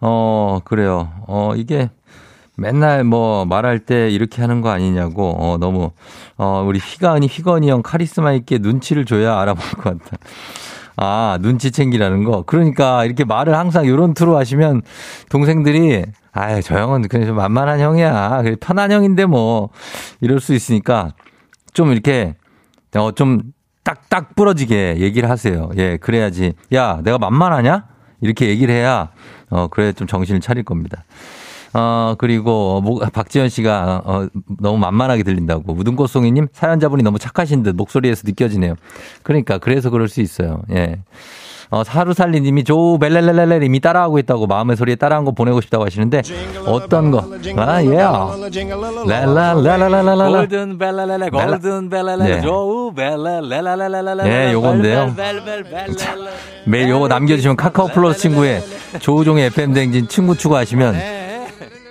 어, 그래요. 어, 이게 맨날 뭐 말할 때 이렇게 하는 거 아니냐고, 어, 너무, 어, 우리 휘가은이 휘건이 형 카리스마 있게 눈치를 줘야 알아볼 것 같다. 아, 눈치 챙기라는 거. 그러니까 이렇게 말을 항상 요런 투로 하시면 동생들이 아유, 저 형은 그냥 좀 만만한 형이야. 편한 형인데 뭐 이럴 수 있으니까 좀 이렇게 어, 좀 딱딱 부러지게 얘기를 하세요. 예, 그래야지. 야, 내가 만만하냐? 이렇게 얘기를 해야 어, 그래 좀 정신을 차릴 겁니다. 어, 그리고, 뭐, 박지현 씨가, 어, 너무 만만하게 들린다고. 무등꽃송이님, 사연자분이 너무 착하신 듯 목소리에서 느껴지네요. 그러니까, 그래서 그럴 수 있어요. 예. 어, 사루살리 님이 조 벨렐렐렐렐 이미 따라하고 있다고 마음의 소리에 따라한 거 보내고 싶다고 하시는데, 어떤 거? 아, 예. 랄랄랄랄랄랄라. 골든 벨라렐레 골든 벨라렐레 네. 조우 벨라렐라렐라렐라 네, 요건데요. 매일 요거 남겨주시면 카카오 플러스 친구에 조우종의 FM 댕진 친구 추가하시면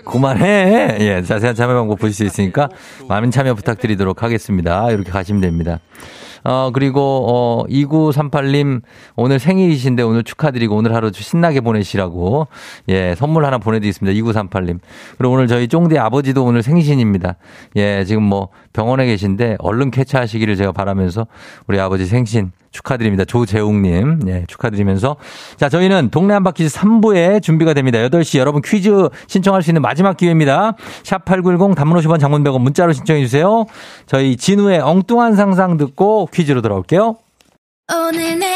그만해. 예, 자세한 참여 방법 보실 수 있으니까 많은 참여 부탁드리도록 하겠습니다. 이렇게 가시면 됩니다. 어, 그리고, 어, 2938님, 오늘 생일이신데 오늘 축하드리고 오늘 하루 신나게 보내시라고, 예, 선물 하나 보내드리겠습니다. 2938님. 그리고 오늘 저희 쫑대 아버지도 오늘 생신입니다. 예, 지금 뭐 병원에 계신데 얼른 쾌차하시기를 제가 바라면서 우리 아버지 생신 축하드립니다. 조재웅님. 예, 축하드리면서. 자, 저희는 동네 한바퀴 3부에 준비가 됩니다. 8시 여러분 퀴즈 신청할 수 있는 마지막 기회입니다. 샵8910 단문 50원 장문 100원 문자로 신청해주세요. 저희 진우의 엉뚱한 상상 듣고 퀴즈로 돌아올게요. 오늘 내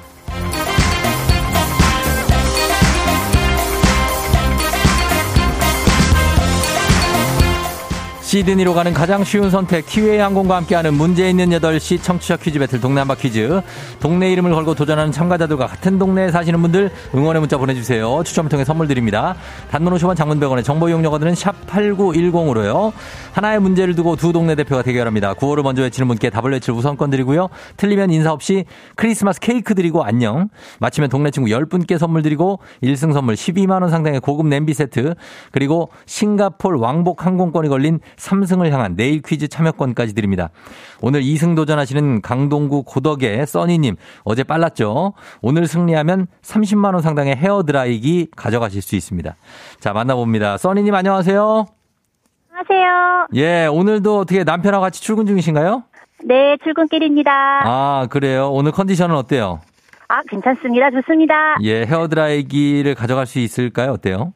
시드니로 가는 가장 쉬운 선택 키웨이 항공과 함께하는 문제 있는 8시 청취자 퀴즈 배틀 한바 퀴즈. 동네 이름을 걸고 도전하는 참가자들과 같은 동네에 사시는 분들 응원의 문자 보내주세요. 추첨을 통해 선물 드립니다. 단문 50원 장문 100원의 정보 이용료가들은 샵8910으로요. 하나의 문제를 두고 두 동네 대표가 대결합니다. 구호를 먼저 외치는 분께 답을 외칠 우선권 드리고요. 틀리면 인사 없이 크리스마스 케이크 드리고 안녕. 마치면 동네 친구 10분께 선물 드리고 1승 선물 12만원 상당의 고급 냄비 세트 그리고 싱가폴 왕복 항공권이 걸린 3승을 향한 내일 퀴즈 참여권까지 드립니다. 오늘 2승 도전하시는 강동구 고덕의 써니님 어제 빨랐죠? 오늘 승리하면 30만 원 상당의 헤어 드라이기 가져가실 수 있습니다. 자 만나봅니다. 써니님 안녕하세요. 안녕하세요. 예 오늘도 어떻게 남편하고 같이 출근 중이신가요? 네, 출근길입니다. 아 그래요. 오늘 컨디션은 어때요? 아, 괜찮습니다. 좋습니다. 예 헤어 드라이기를 가져갈 수 있을까요? 어때요?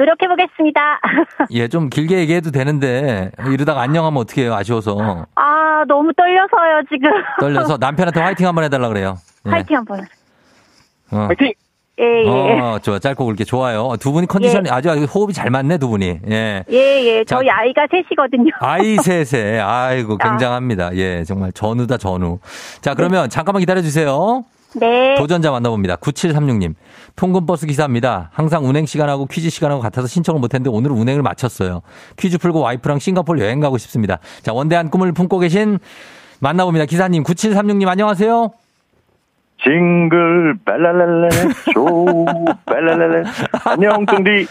노력해 보겠습니다. 예 좀 길게 얘기해도 되는데 이러다가 안녕하면 어떡해요 아쉬워서 아, 너무 떨려서요, 지금. 떨려서 남편한테 화이팅 한번 해달라 그래요. 예. 화이팅 한 번. 어. 파이팅! 예, 예. 어, 좋아. 짧고 굵게 좋아요. 두 분이 컨디션이 아주 아주 호흡이 잘 맞네, 두 분이. 예. 예, 예. 저희 자. 아이가 셋이거든요. 아이 셋에, 아이고, 아. 굉장합니다. 예, 정말 전우다, 전우. 자, 그러면 잠깐만 기다려 주세요. 네. 도전자 만나봅니다. 9736님. 통근버스 기사입니다. 항상 운행 시간하고 퀴즈 시간하고 같아서 신청을 못했는데 오늘은 운행을 마쳤어요. 퀴즈 풀고 와이프랑 싱가포르 여행 가고 싶습니다. 자, 원대한 꿈을 품고 계신 만나봅니다. 기사님, 9736님 안녕하세요. 징글 빨랄랄레 조 빨랄랄레 안녕 뚱디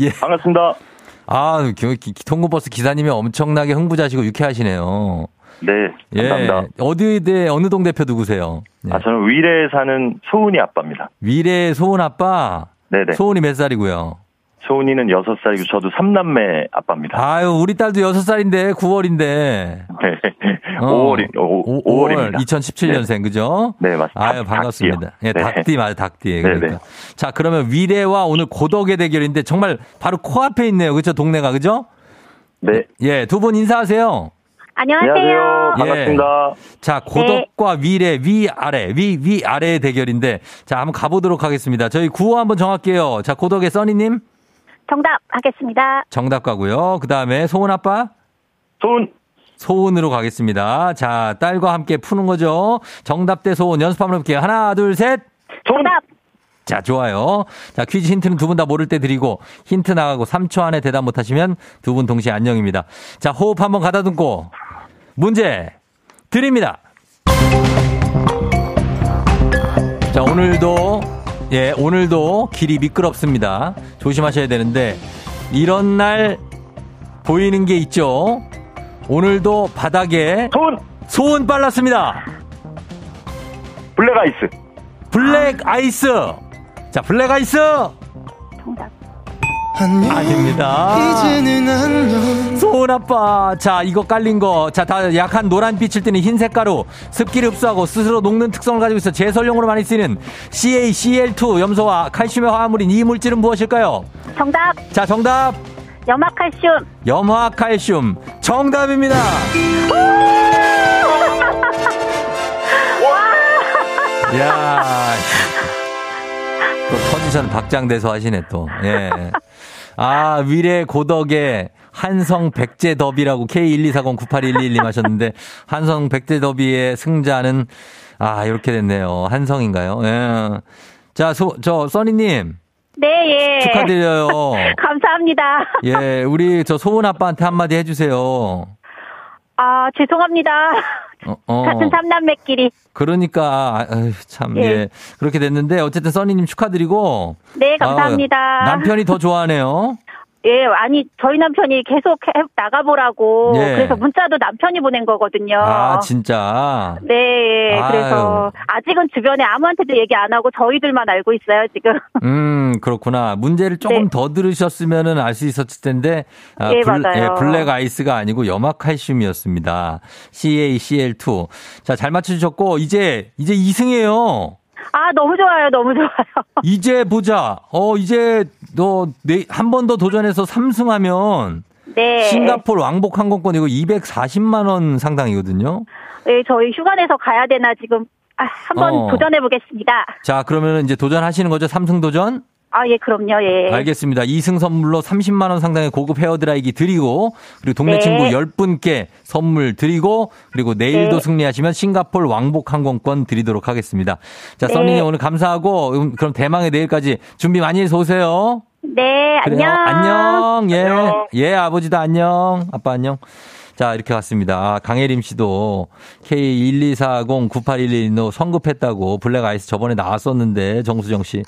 예. 반갑습니다. 아, 기- 기- 통근버스 기사님이 엄청나게 흥부자시고 유쾌하시네요. 네 예. 감사합니다. 어디 대 어느 동 대표 누구세요? 예. 아 저는 위례에 사는 소은이 아빠입니다. 미래 소은 아빠. 네네. 소은이 몇 살이고요? 소은이는 6살이고 저도 삼남매 아빠입니다. 아유, 우리 딸도 6살인데 9월인데. 네. 어. 5월이 5, 5월입니다. 2017년생 그죠? 네, 맞습니다. 아유, 닭- 반갑습니다. 닭띠요. 예, 네. 닭띠 맞아, 닭띠. 네, 그러니까. 네. 자, 그러면 위례와 오늘 고덕의 대결인데 정말 바로 코앞에 있네요. 그죠? 동네가 그죠? 네. 예, 두 분 인사하세요. 안녕하세요. 안녕하세요. 예. 반갑습니다. 자, 고덕과 위례, 위, 아래, 위, 위, 아래의 대결인데, 자, 한번 가보도록 하겠습니다. 저희 구호 한번 정할게요. 자, 고덕의 써니님, 정답 하겠습니다. 정답 가고요. 그 다음에 소은 아빠, 소은 소은으로 가겠습니다. 자, 딸과 함께 푸는 거죠. 정답 대 소은 연습 한번 해볼게요. 하나, 둘, 셋. 정답. 자, 좋아요. 자, 퀴즈 힌트는 두 분 다 모를 때 드리고, 힌트 나가고 3초 안에 대답 못하시면 두 분 동시에 안녕입니다. 자, 호흡 한번 가다듬고, 문제 드립니다. 자, 오늘도, 예, 오늘도 길이 미끄럽습니다. 조심하셔야 되는데, 이런 날 보이는 게 있죠. 오늘도 바닥에 소은 소은 빨랐습니다. 블랙 아이스 블랙 아이스. 자, 블랙 아이스. 정답. 아닙니다. 소은 아빠. 자, 이거 깔린 거. 자, 다 약한 노란 빛을 띠는 흰 색 가루. 습기를 흡수하고 스스로 녹는 특성을 가지고 있어 제설용으로 많이 쓰이는 CaCl2 염소와 칼슘의 화합물인 이 물질은 무엇일까요? 정답. 자, 정답. 염화칼슘. 염화칼슘. 정답입니다. 야. 또 터지션 박장대소 하시네 또. 예. 아, 미래 고덕의 한성 백제 더비라고 K124098111님 하셨는데 한성 백제 더비의 승자는 아, 이렇게 됐네요. 한성인가요? 예. 자, 소, 저, 써니님. 네, 예. 축하드려요. 감사합니다. 예, 우리 저 소은 아빠한테 한마디 해주세요. 아, 죄송합니다. 어, 어. 같은 삼남매끼리. 그러니까, 아유, 참, 예. 예. 그렇게 됐는데, 어쨌든 써니님 축하드리고. 네, 감사합니다. 아, 남편이 더 좋아하네요. 예, 아니, 저희 남편이 계속 해- 나가보라고. 예. 그래서 문자도 남편이 보낸 거거든요. 아, 진짜. 네, 그래서 아직은 주변에 아무한테도 얘기 안 하고 저희들만 알고 있어요, 지금. 음, 그렇구나. 문제를 조금 네. 더 들으셨으면은 알 수 있었을 텐데, 아, 예, 블, 맞아요. 블랙 아이스가 아니고 염화칼슘이었습니다. CaCl2. 자, 잘 맞춰주셨고, 이제, 이제 2승이에요. 아, 너무 좋아요, 너무 좋아요. 이제 보자. 어, 이제 너, 네, 한 번 더 도전해서 3승하면, 네. 싱가포르 왕복 항공권 이거 240만 원 상당이거든요. 예, 저희 휴가 내서 가야 되나 지금 아, 한번 어. 도전해 보겠습니다. 자, 그러면 이제 도전하시는 거죠? 3승 도전? 아, 예, 그럼요, 예. 알겠습니다. 2승 선물로 30만 원 상당의 고급 헤어드라이기 드리고 그리고 동네 네. 친구 10분께 선물 드리고 그리고 내일도 네. 승리하시면 싱가폴 왕복 항공권 드리도록 하겠습니다. 자, 네. 써니님 오늘 감사하고 음, 그럼 대망의 내일까지 준비 많이 해서 오세요. 네, 그래요. 안녕. 안녕. 예. 안녕. 예, 아버지도 안녕. 아빠 안녕. 자, 이렇게 갔습니다. 아, 강혜림 씨도 K124098111로 성급했다고 블랙 아이스 저번에 나왔었는데 정수정 씨.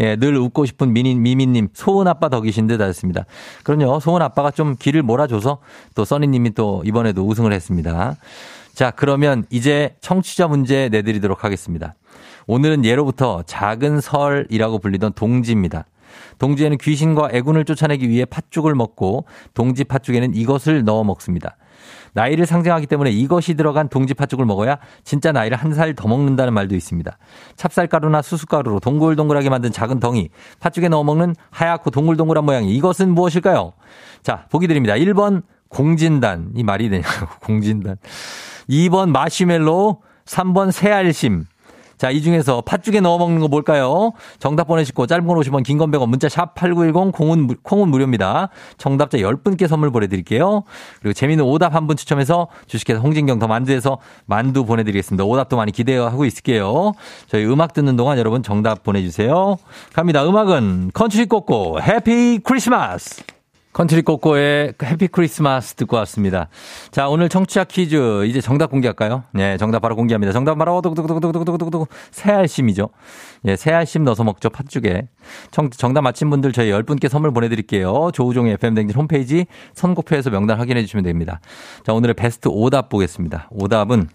예, 늘 웃고 싶은 미니, 미미님, 소은 아빠 덕이신 듯 하셨습니다. 그럼요. 소은 아빠가 좀 길을 몰아줘서 또 써니님이 또 이번에도 우승을 했습니다. 자, 그러면 이제 청취자 문제 내드리도록 하겠습니다. 오늘은 예로부터 작은 설이라고 불리던 동지입니다. 동지에는 귀신과 애군을 쫓아내기 위해 팥죽을 먹고 동지 팥죽에는 이것을 넣어 먹습니다. 나이를 상징하기 때문에 이것이 들어간 동지 팥죽을 먹어야 진짜 나이를 한 살 더 먹는다는 말도 있습니다. 찹쌀가루나 수수가루로 동글동글하게 만든 작은 덩이, 팥죽에 넣어 먹는 하얗고 동글동글한 모양이 이것은 무엇일까요? 자, 보기 드립니다. 1번 공진단. 이 말이 되냐고, 공진단. 2번 마시멜로, 3번 새알심. 자, 이 중에서 팥죽에 넣어 먹는 거 뭘까요? 정답 보내시고 짧은 건 50원, 긴 건 100원, 문자 샵 8910, 콩은, 무- 콩은 무료입니다. 정답자 10분께 선물 보내드릴게요. 그리고 재미있는 오답 한 분 추첨해서 주식회사 홍진경 더 만두에서 만두 보내드리겠습니다. 오답도 많이 기대하고 있을게요. 저희 음악 듣는 동안 여러분 정답 보내주세요. 갑니다. 음악은 컨트리 꼬꼬 Happy Christmas! 컨트리 꼬꼬의 Happy Christmas 듣고 왔습니다. 자, 오늘 청취자 퀴즈 이제 정답 공개할까요? 네, 정답 바로 공개합니다. 정답 바로 두구두구두구두구두구두구 새알심이죠. 예, 새알심 넣어서 먹죠. 팥죽에. 정, 정답 맞힌 분들 저희 10분께 선물 보내 드릴게요. 조우종의 FM댕진 홈페이지 선곡표에서 명단 확인해 주시면 됩니다. 자, 오늘의 베스트 오답 보겠습니다. 오답은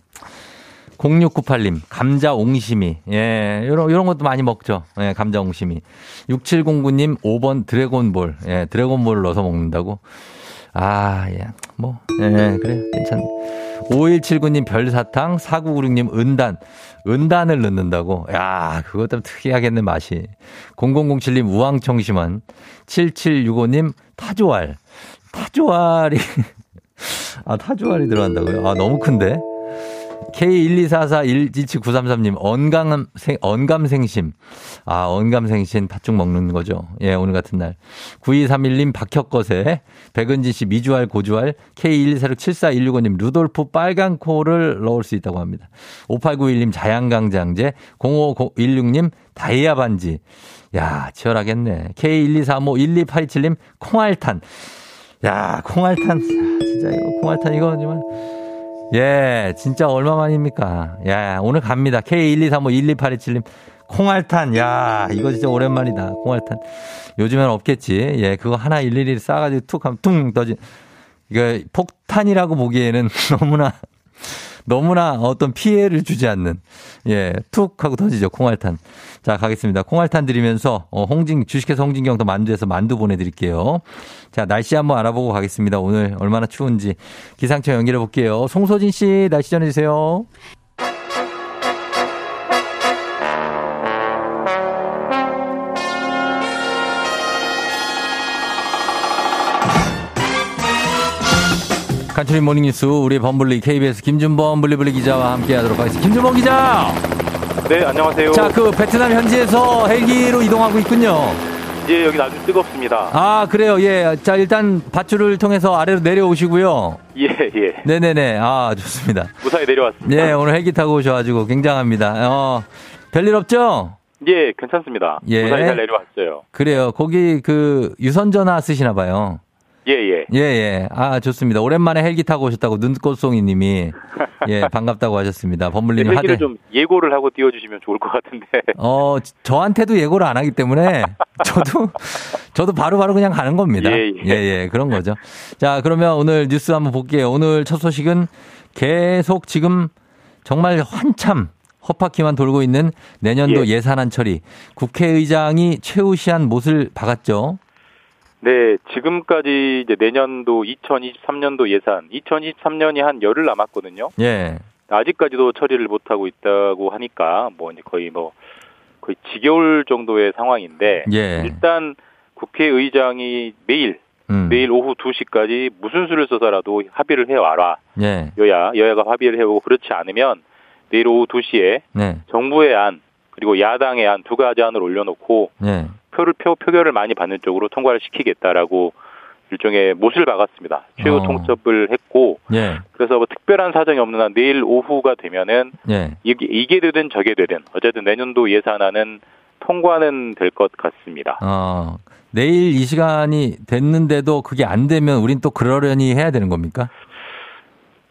0698님, 감자 옹심이. 예, 요런, 요런 것도 많이 먹죠. 예, 감자 옹심이. 6709님, 5번 드래곤볼. 예, 드래곤볼을 넣어서 먹는다고. 아, 예, 뭐, 예, 그래, 괜찮네. 5179님, 별사탕. 4996님, 은단. 은단을 넣는다고. 야, 그것 좀 특이하겠네, 맛이. 0007님, 우왕청심환. 7765님, 타조알. 타조알이. 아, 타조알이 들어간다고요? 아, 너무 큰데? K12441279333님, 언감, 생, 언감생심. 아, 언감생심 팥죽 먹는 거죠. 예, 오늘 같은 날. 9231님, 박혁거세. 백은진 씨, 미주알, 고주알. K124674165님, 루돌프 빨간 코를 넣을 수 있다고 합니다. 5891님, 자양강장제. 0516님, 다이아 반지. 야, 치열하겠네. K123512827님, 콩알탄. 야, 콩알탄. 야, 진짜 이거, 콩알탄 이거 정말. 예, 진짜 얼마만입니까? 야, 오늘 갑니다. K123512827님. 콩알탄. 야, 이거 진짜 오랜만이다. 콩알탄. 요즘엔 없겠지. 예, 그거 하나 일일이 싸가지고 툭 하면 퉁 떠지. 이거 폭탄이라고 보기에는 너무나, 너무나 어떤 피해를 주지 않는, 예, 툭 하고 터지죠. 콩알탄. 자, 가겠습니다. 콩알탄 드리면서, 어, 홍진, 주식회사 홍진경 더 만두에서 만두 보내 드릴게요. 자, 날씨 한번 알아보고 가겠습니다. 오늘 얼마나 추운지. 기상청 연결해 볼게요. 송소진 씨, 날씨 전해 주세요. 간추린 모닝뉴스 우리의 범블리 KBS 김준범 블리블리 기자와 함께 하도록 하겠습니다. 김준범 기자! 네, 안녕하세요. 자, 그 베트남 현지에서 헬기로 이동하고 있군요. 이제 여기 아주 뜨겁습니다. 아, 그래요. 예. 자, 일단 밧줄을 통해서 아래로 내려오시고요. 예, 예. 네네네. 아, 좋습니다. 무사히 내려왔습니다. 예, 오늘 헬기 타고 오셔가지고 굉장합니다. 어, 별일 없죠? 예, 괜찮습니다. 예. 무사히 잘 내려왔어요. 그래요. 거기 그 유선전화 쓰시나 봐요. 예, 예. 예, 예. 아, 좋습니다. 오랜만에 헬기 타고 오셨다고 눈꽃송이 님이 예, 반갑다고 하셨습니다. 범물님 헬기를 하대. 좀 예고를 하고 띄워 주시면 좋을 것 같은데. 어, 저한테도 예고를 안 하기 때문에 저도 저도 바로바로 그냥 가는 겁니다. 예, 예. 예, 그런 거죠. 자, 그러면 오늘 뉴스 한번 볼게요. 오늘 첫 소식은 계속 지금 정말 한참 허파키만 돌고 있는 내년도 예. 산안 처리. 국회의장이 최우시한 못을 박았죠. 네, 지금까지 이제 내년도 2023년도 예산, 2023년이 한 열흘 남았거든요. 예. 아직까지도 처리를 못 하고 있다고 하니까 뭐 이제 거의 뭐 거의 지겨울 정도의 상황인데 예. 일단 국회의장이 매일 음. 내일 오후 2시까지 무슨 수를 써서라도 합의를 해 와라. 예. 여야 여야가 합의를 해 오고 그렇지 않으면 내일 오후 2시에 네. 정부의 안 그리고 야당의 안 두 가지 안을 올려놓고 예. 표를 표 표결을 많이 받는 쪽으로 통과를 시키겠다라고 일종의 못을 박았습니다. 최후 어. 통첩을 했고 예. 그래서 뭐 특별한 사정이 없는 한 내일 오후가 되면은 예. 이게, 이게 되든 저게 되든 어쨌든 내년도 예산안은 통과는 될 것 같습니다. 어. 내일 이 시간이 됐는데도 그게 안 되면 우린 또 그러려니 해야 되는 겁니까?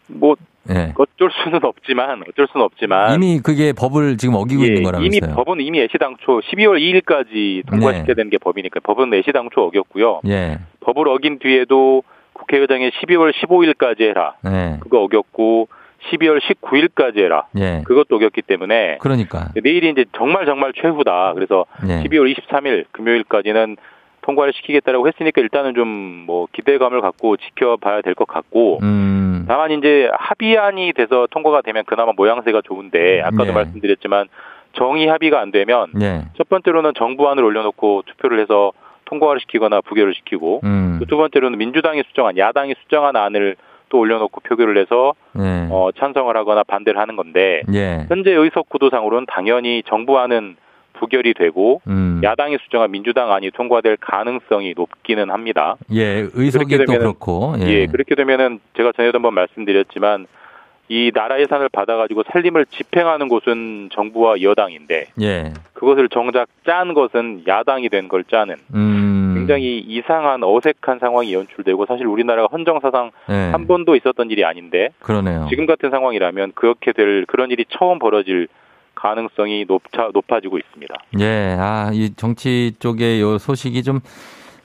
뭐 예. 어쩔 수는 없지만 어쩔 수는 없지만 이미 그게 법을 지금 어기고 예, 있는 거라면서요. 이미 법은 이미 애시당초 12월 2일까지 통과시켜야 네. 되는 게 법이니까 법은 애시당초 어겼고요. 예. 법을 어긴 뒤에도 국회의장이 12월 15일까지 해라. 예. 그거 어겼고 12월 19일까지 해라. 예. 그것도 어겼기 때문에 그러니까. 내일이 이제 정말 정말 최후다. 그래서 예. 12월 23일 금요일까지는 통과를 시키겠다라고 했으니까 일단은 좀 뭐 기대감을 갖고 지켜봐야 될 것 같고 음. 다만 이제 합의안이 돼서 통과가 되면 그나마 모양새가 좋은데 아까도 네. 말씀드렸지만 정의 합의가 안 되면 예. 첫 번째로는 정부안을 올려놓고 투표를 해서 통과를 시키거나 부결을 시키고 음. 또 두 번째로는 민주당이 수정한 야당이 수정한 안을 또 올려놓고 표결을 해서 예. 어, 찬성을 하거나 반대를 하는 건데 예. 현재 의석 구도상으로는 당연히 정부안은 부결이 되고 음. 야당이 수정한 민주당 안이 통과될 가능성이 높기는 합니다. 예. 의석이 그렇게 또 되면은- 그렇고. 예. 예, 그렇게 되면은 제가 전에도 한번 말씀드렸지만 이 나라 예산을 받아가지고 살림을 집행하는 곳은 정부와 여당인데 예. 그것을 정작 짠 것은 야당이 된 걸 짜는 음. 굉장히 이상한 어색한 상황이 연출되고 사실 우리나라가 헌정사상 예. 한 번도 있었던 일이 아닌데 그러네요. 지금 같은 상황이라면 그렇게 될 그런 일이 처음 벌어질 가능성이 높아, 높아지고 있습니다. 예. 아, 이 정치 쪽의 요 소식이 좀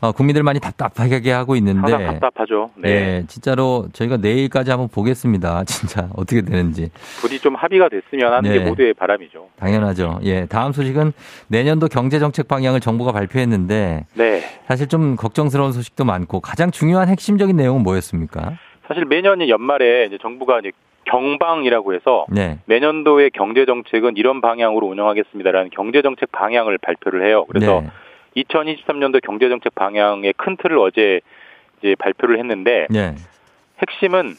어, 국민들 많이 답답하게 하고 있는데. 답답하죠. 네. 예, 진짜로 저희가 내일까지 한번 보겠습니다. 진짜 어떻게 되는지. 부디 좀 합의가 됐으면 하는 네. 게 모두의 바람이죠. 당연하죠. 예, 다음 소식은 내년도 경제 정책 방향을 정부가 발표했는데 네. 사실 좀 걱정스러운 소식도 많고 가장 중요한 핵심적인 내용은 뭐였습니까? 사실 매년 연말에 이제 정부가 이제 경방이라고 해서 네. 내년도의 경제 정책은 이런 방향으로 운영하겠습니다라는 경제 정책 방향을 발표를 해요. 그래서 네. 2023년도 경제 정책 방향의 큰 틀을 어제 이제 발표를 했는데 네. 핵심은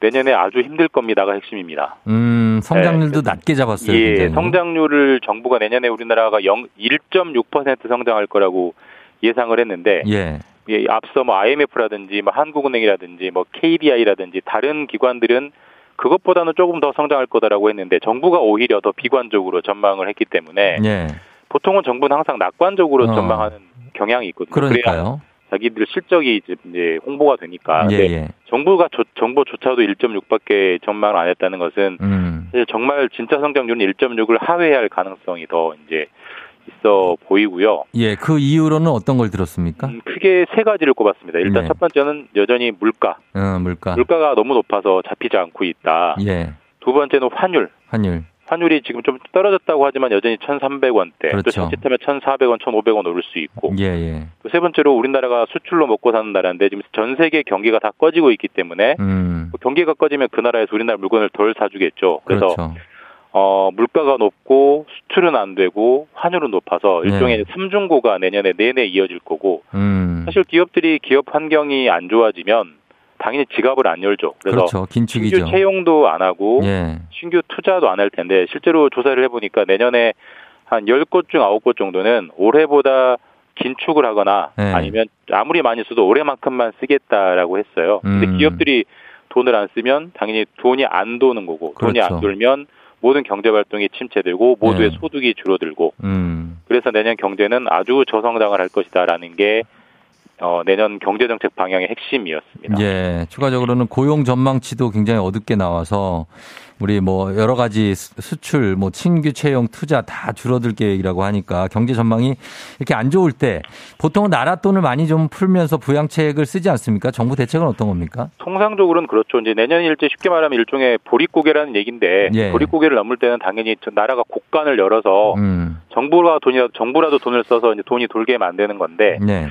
내년에 아주 힘들 겁니다가 핵심입니다. 음, 성장률도 낮게 잡았어요. 예, 굉장히. 성장률을 정부가 내년에 우리나라가 0, 1.6% 성장할 거라고 예상을 했는데 예. 예, 앞서 뭐 IMF라든지 뭐 한국은행이라든지 뭐 KDI라든지 다른 기관들은 그것보다는 조금 더 성장할 거다라고 했는데 정부가 오히려 더 비관적으로 전망을 했기 때문에 예. 보통은 정부는 항상 낙관적으로 어. 전망하는 경향이 있거든요. 그러니까요. 자기들 실적이 이제, 홍보가 되니까. 예, 예. 정부가 조, 정부조차도 1.6밖에 전망을 안 했다는 것은 음. 정말 진짜 성장률은 1.6을 하회할 가능성이 더 이제 있어 보이고요. 예, 그 이유로는 어떤 걸 들었습니까? 음, 크게 세 가지를 꼽았습니다. 일단 네. 첫 번째는 여전히 물가. 어, 물가. 물가가 너무 높아서 잡히지 않고 있다. 예. 두 번째는 환율. 환율. 환율이 지금 좀 떨어졌다고 하지만 여전히 1,300원대. 또 그렇죠. 자칫하면 1,400원, 1,500원 오를 수 있고. 예, 예. 또 세 번째로 우리나라가 수출로 먹고 사는 나라인데 지금 전 세계 경기가 다 꺼지고 있기 때문에 음. 뭐 경기가 꺼지면 그 나라에서 우리나라 물건을 덜 사주겠죠. 그래서 그렇죠. 어, 물가가 높고 수출은 안 되고 환율은 높아서 네. 일종의 삼중고가 내년에 내내 이어질 거고 음. 사실 기업들이 기업 환경이 안 좋아지면 당연히 지갑을 안 열죠. 그래서 그렇죠. 긴축이죠. 신규 채용도 안 하고 예. 신규 투자도 안 할 텐데 실제로 조사를 해보니까 내년에 한 10곳 중 9곳 정도는 올해보다 긴축을 하거나 네. 아니면 아무리 많이 써도 올해만큼만 쓰겠다라고 했어요. 근데 음. 기업들이 돈을 안 쓰면 당연히 돈이 안 도는 거고 돈이 그렇죠. 안 돌면 모든 경제 활동이 침체되고 모두의 네. 소득이 줄어들고 음. 그래서 내년 경제는 아주 저성장을 할 것이다라는 게 어, 내년 경제정책 방향의 핵심이었습니다. 예. 추가적으로는 고용 전망치도 굉장히 어둡게 나와서 우리 뭐 여러 가지 수- 수출, 뭐 신규 채용, 투자 다 줄어들 계획이라고 하니까 경제 전망이 이렇게 안 좋을 때 보통은 나라 돈을 많이 좀 풀면서 부양책을 쓰지 않습니까? 정부 대책은 어떤 겁니까? 통상적으로는 그렇죠. 이제 내년 일제 쉽게 말하면 일종의 보릿고개라는 얘기인데 예. 보릿고개를 넘을 때는 당연히 저 나라가 곡간을 열어서 음. 정부가 돈이라도 정부라도 돈을 써서 이제 돈이 돌게 만드는 건데 네.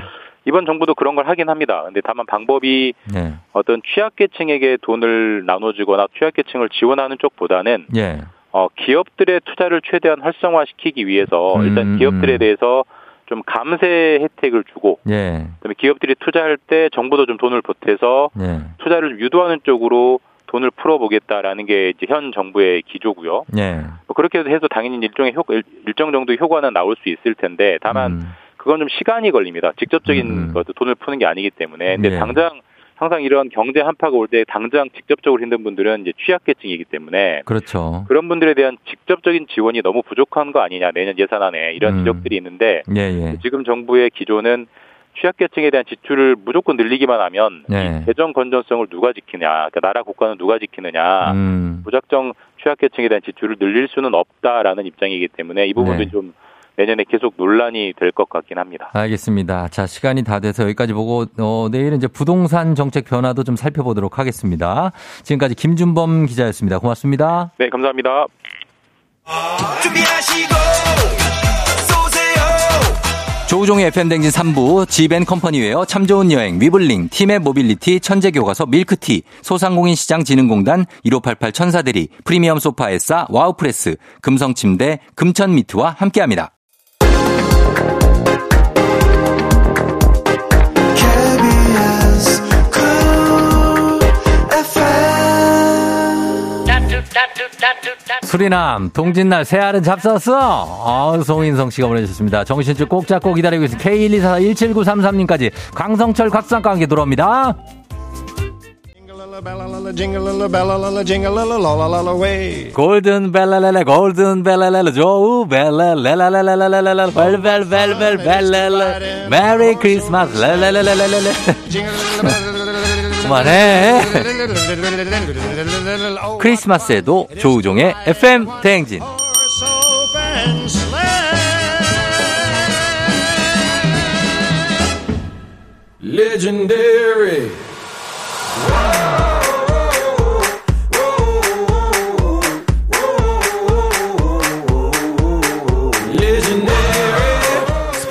이번 정부도 그런 걸 하긴 합니다. 근데 다만 방법이 네. 어떤 취약계층에게 돈을 나눠주거나 취약계층을 지원하는 쪽보다는 예. 어, 기업들의 투자를 최대한 활성화시키기 위해서 음, 일단 기업들에 음. 대해서 좀 감세 혜택을 주고 예. 그다음에 기업들이 투자할 때 정부도 좀 돈을 보태서 예. 투자를 좀 유도하는 쪽으로 돈을 풀어보겠다라는 게 이제 현 정부의 기조고요. 예. 뭐 그렇게 해서 당연히 일종의 효, 일- 일정 정도의 효과는 나올 수 있을 텐데 다만 음. 그건 좀 시간이 걸립니다. 직접적인 음. 것도 돈을 푸는 게 아니기 때문에. 근데 예. 당장 항상 이런 경제 한파가 올 때 당장 직접적으로 힘든 분들은 이제 취약계층이기 때문에 그렇죠. 그런 분들에 대한 직접적인 지원이 너무 부족한 거 아니냐 내년 예산안에 이런 음. 지적들이 있는데 예, 예. 지금 정부의 기조는 취약계층에 대한 지출을 무조건 늘리기만 하면 네. 이 재정 건전성을 누가 지키냐, 그러니까 나라 국가는 누가 지키느냐, 음. 무작정 취약계층에 대한 지출을 늘릴 수는 없다라는 입장이기 때문에 이 부분도 네. 좀 내년에 계속 논란이 될 것 같긴 합니다. 알겠습니다. 자, 시간이 다 돼서 여기까지 보고, 어, 내일은 이제 부동산 정책 변화도 좀 살펴보도록 하겠습니다. 지금까지 김준범 기자였습니다. 고맙습니다. 네, 감사합니다. 조우종의 FM댕진 3부, 지벤컴퍼니웨어, 참 좋은 여행, 위블링, 티맵 모빌리티, 천재교과서, 밀크티, 소상공인 시장진흥공단, 1588 천사대리, 프리미엄 소파 에싸, 와우프레스, 금성침대, 금천미트와 함께합니다. 수리남, 동짓날 새알은 잡쌌어? 아, 송인성 씨가 보내주셨습니다. 정신줄 꼭 잡고 기다리고 있습니다. K124-17933님까지 강성철 각상과 함께 돌아옵니다. 골든 벨라렐라 골든 벨라렐라 조우 벨라렐라렐라렐라 벨벨벨벨 벨렐라 메리 크리스마스 렐렐렐렐렐렐 그만해 크리스마스에도 조우종의 FM 대행진 Legendary.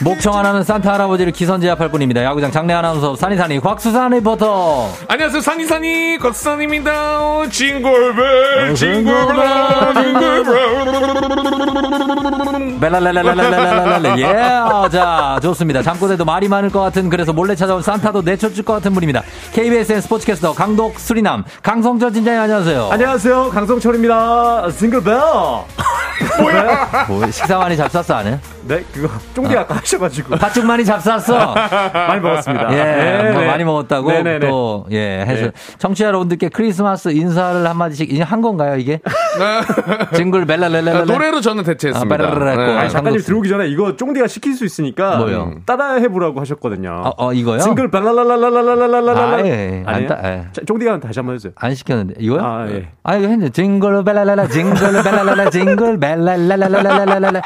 목청 하나는 산타 할아버지를 기선제압할 뿐입니다. 야구장 장내 아나운서 산이산이 곽수산 리포터. 안녕하세요. 산이산이 곽수산입니다. jingle bell jingle bell jingle bell 벨랄랄랄랄랄랄랄 예. 자 좋습니다. 잠꼬대도 말이 많을 것 같은 그래서 몰래 찾아온 산타도 내쫓을 것 같은 분입니다. KBSN 스포츠캐스터 강독 수리남 강성철 진장님 안녕하세요. 안녕하세요. 강성철입니다. 징글벨. 뭐야? 뭐, 식사 많이 잡쌌어 안 해? 네 그거 쫑디 아까 잡수셔가지고. 어, 팥죽 많이 잡쌌어. 많이 먹었습니다. 예, 네, 뭐 네. 많이 먹었다고 네, 또, 예, 해서. 네. 청취자 여러분들께 크리스마스 인사를 한마디씩, 이제 한 건가요, 이게? 징글 멜라렐라 아, 노래로 저는 대체했습니다. 아, 네. 아니, 작가님 들어오기 전에 이거 쫑디가 시킬 수 있으니까 뭐요? 음. 따라해보라고 하셨거든요. 어, 어 이거요? 징글 벨라랄라랄라랄라랄라. 아, 예. 예. 안 따, 예. 쫑디가 다시 한번 해주세요. 안 시켰는데. 이거요? 아, 예. 아, 이거 했는데. 징글 벨라랄라, 징글 벨라랄라, 징글 벨라랄라랄라랄라.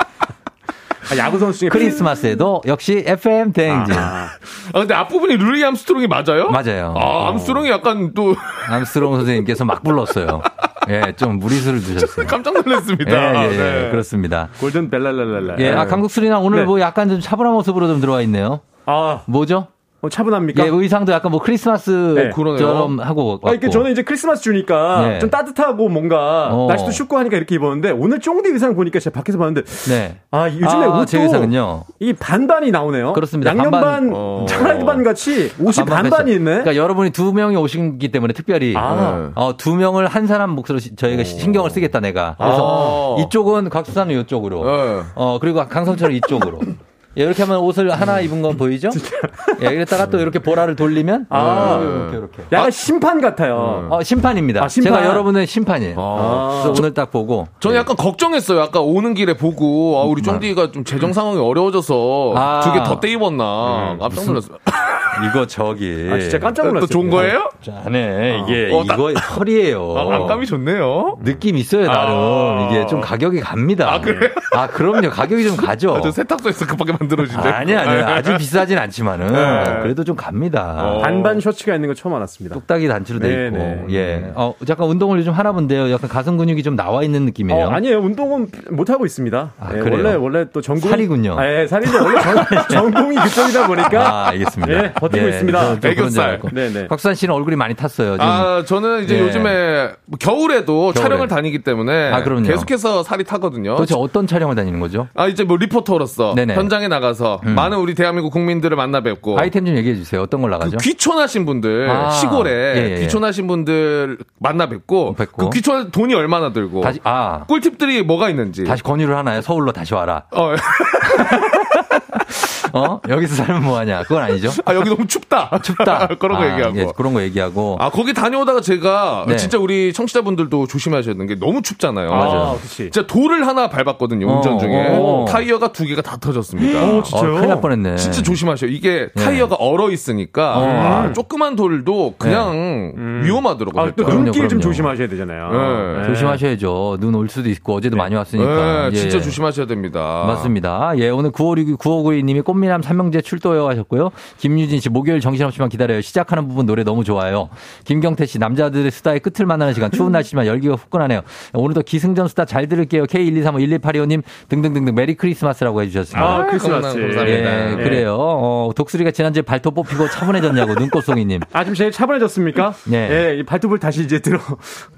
아, 야구 선수 중에 크리스마스에도 역시 FM 대행진 아, 근데 앞부분이 루이 암스트롱이 맞아요? 맞아요. 아, 암스트롱이 약간 또 암스트롱 선생님께서 막 불렀어요. 예, 좀 무리수를 두셨어요. 깜짝 놀랐습니다. 예, 예, 예, 네. 그렇습니다. 골든 벨랄랄랄라. 예, 아 강국 수리나 오늘 네. 뭐 약간 좀 차분한 모습으로 좀 들어와 있네요. 아, 뭐죠? 어, 차분합니까? 예, 의상도 약간 뭐 크리스마스처럼 하고. 아, 이게 저는 이제 크리스마스 주니까 네. 좀 따뜻하고 뭔가 어. 날씨도 춥고 하니까 이렇게 입었는데 오늘 쫑디 의상 보니까 제가 밖에서 봤는데 네. 아 요즘에 아, 옷도 제 의상은요. 이 반반이 나오네요. 그렇습니다. 양념 반, 반반. 어. 차라리 반 같이 옷이 반반 반반이. 있네. 그러니까 여러분이 두 명이 오신기 때문에 특별히 아. 어, 두 명을 한 사람 시- 저희가 신경을 쓰겠다 내가. 그래서 아. 이쪽은 곽수산은 이쪽으로. 네. 어 그리고 강성철은 이쪽으로. 예, 이렇게 하면 옷을 하나 입은 건 보이죠? 예, 이랬다가 또 이렇게 보라를 돌리면 아. 이렇게 이렇게. 약간 심판 같아요. 어, 심판입니다. 아, 심판. 제가 여러분의 심판이에요. 아. 그래서 오늘 딱 보고 저는 약간 걱정했어요. 아까 오는 길에 보고 아, 우리 쫑디가 좀 재정 상황이 어려워져서 아. 두개 더 떼입었나 깜짝 놀랐어요. 이거 저기. 아, 진짜 깜짝 놀랐어요. 또 좋은 거예요? 안에 이게 어, 나- 이거 털이에요. 아, 안감이 좋네요. 느낌 있어요 나름 아. 이게 좀 가격이 갑니다. 아, 그래요? 아, 그럼요 가격이 좀 가죠. 아, 저 세탁소에서 급하게 만들어진대. 아니 아니 아주 비싸진 않지만은 네. 그래도 좀 갑니다. 어. 반반 셔츠가 있는 거 처음 알았습니다. 뚝딱이 단추로 돼 있고 네네. 예. 어 잠깐 운동을 요즘 하나 본데요. 약간 가슴 근육이 좀 나와 있는 느낌이에요. 어, 아니에요. 운동은 못 하고 있습니다. 아, 예, 그래요? 원래 원래 또 전공 살이군요. 아, 예, 살이죠. 원래 전, 전공이 그쪽이다 보니까 아, 알겠습니다. 예, 버티고 예, 있습니다. 애교살. 네네. 곽수산 씨는 얼굴이 많이 탔어요. 지금. 아, 저는 이제 예. 요즘에 뭐 겨울에도 겨울에. 촬영을 다니기 때문에 아, 그럼요. 계속해서 살이 타거든요. 도대체 어떤 촬영을 다니는 거죠? 아, 이제 뭐 리포터로서 네네. 현장에 나가서 음. 많은 우리 대한민국 국민들을 만나 뵙고 아이템 좀 얘기해 주세요. 어떤 걸 나가죠? 그 귀촌하신 분들 아, 시골에 예, 예. 귀촌하신 분들 만나 뵙고, 뵙고. 그 귀촌 돈이 얼마나 들고 다시 아 꿀팁들이 뭐가 있는지 다시 권유를 하나요? 서울로 다시 와라. 어, 어? 여기서 살면 뭐하냐? 그건 아니죠? 아 여기 너무 춥다 춥다. 그런 거 아, 얘기하고 예, 그런 거 얘기하고. 아 거기 다녀오다가 제가 네. 진짜 우리 청취자분들도 조심하셔야 되는 게 너무 춥잖아요. 아, 그치. 진짜 돌을 하나 밟았거든요 운전 어, 중에 어. 타이어가 두 개가 다 터졌습니다. 어, 진짜요? 어, 큰일 날 뻔했네. 진짜 조심하셔요. 이게 네. 타이어가 얼어 있으니까 어. 아, 조그만 돌도 그냥 위험하더라고요. 아, 또 그럼요, 눈길 좀 그럼요. 조심하셔야 되잖아요. 네. 조심하셔야죠. 눈 올 수도 있고 어제도 많이 왔으니까. 네, 진짜 예. 조심하셔야 됩니다. 맞습니다. 예, 오늘 956, 9592님이 꽃미남 삼형제 출도요 하셨고요. 김유진 씨, 목요일 정신없이만 기다려요. 시작하는 부분 노래 너무 좋아요. 김경태 씨, 남자들의 수다의 끝을 만나는 시간. 추운 날씨지만 열기가 후끈하네요. 오늘도 기승전 수다 잘 들을게요. K123511825님 등등등등 메리 크리스마스라고 해주셨습니다. 아, 크리스마스. 감사합니다. 예, 네. 그래요. 어, 독수리가 지난주에 발톱 뽑히고 차분해졌냐고, 눈꽃송이님. 아, 좀 제일 차분해졌습니까? 네. 예, 이 발톱을 다시 이제 들어,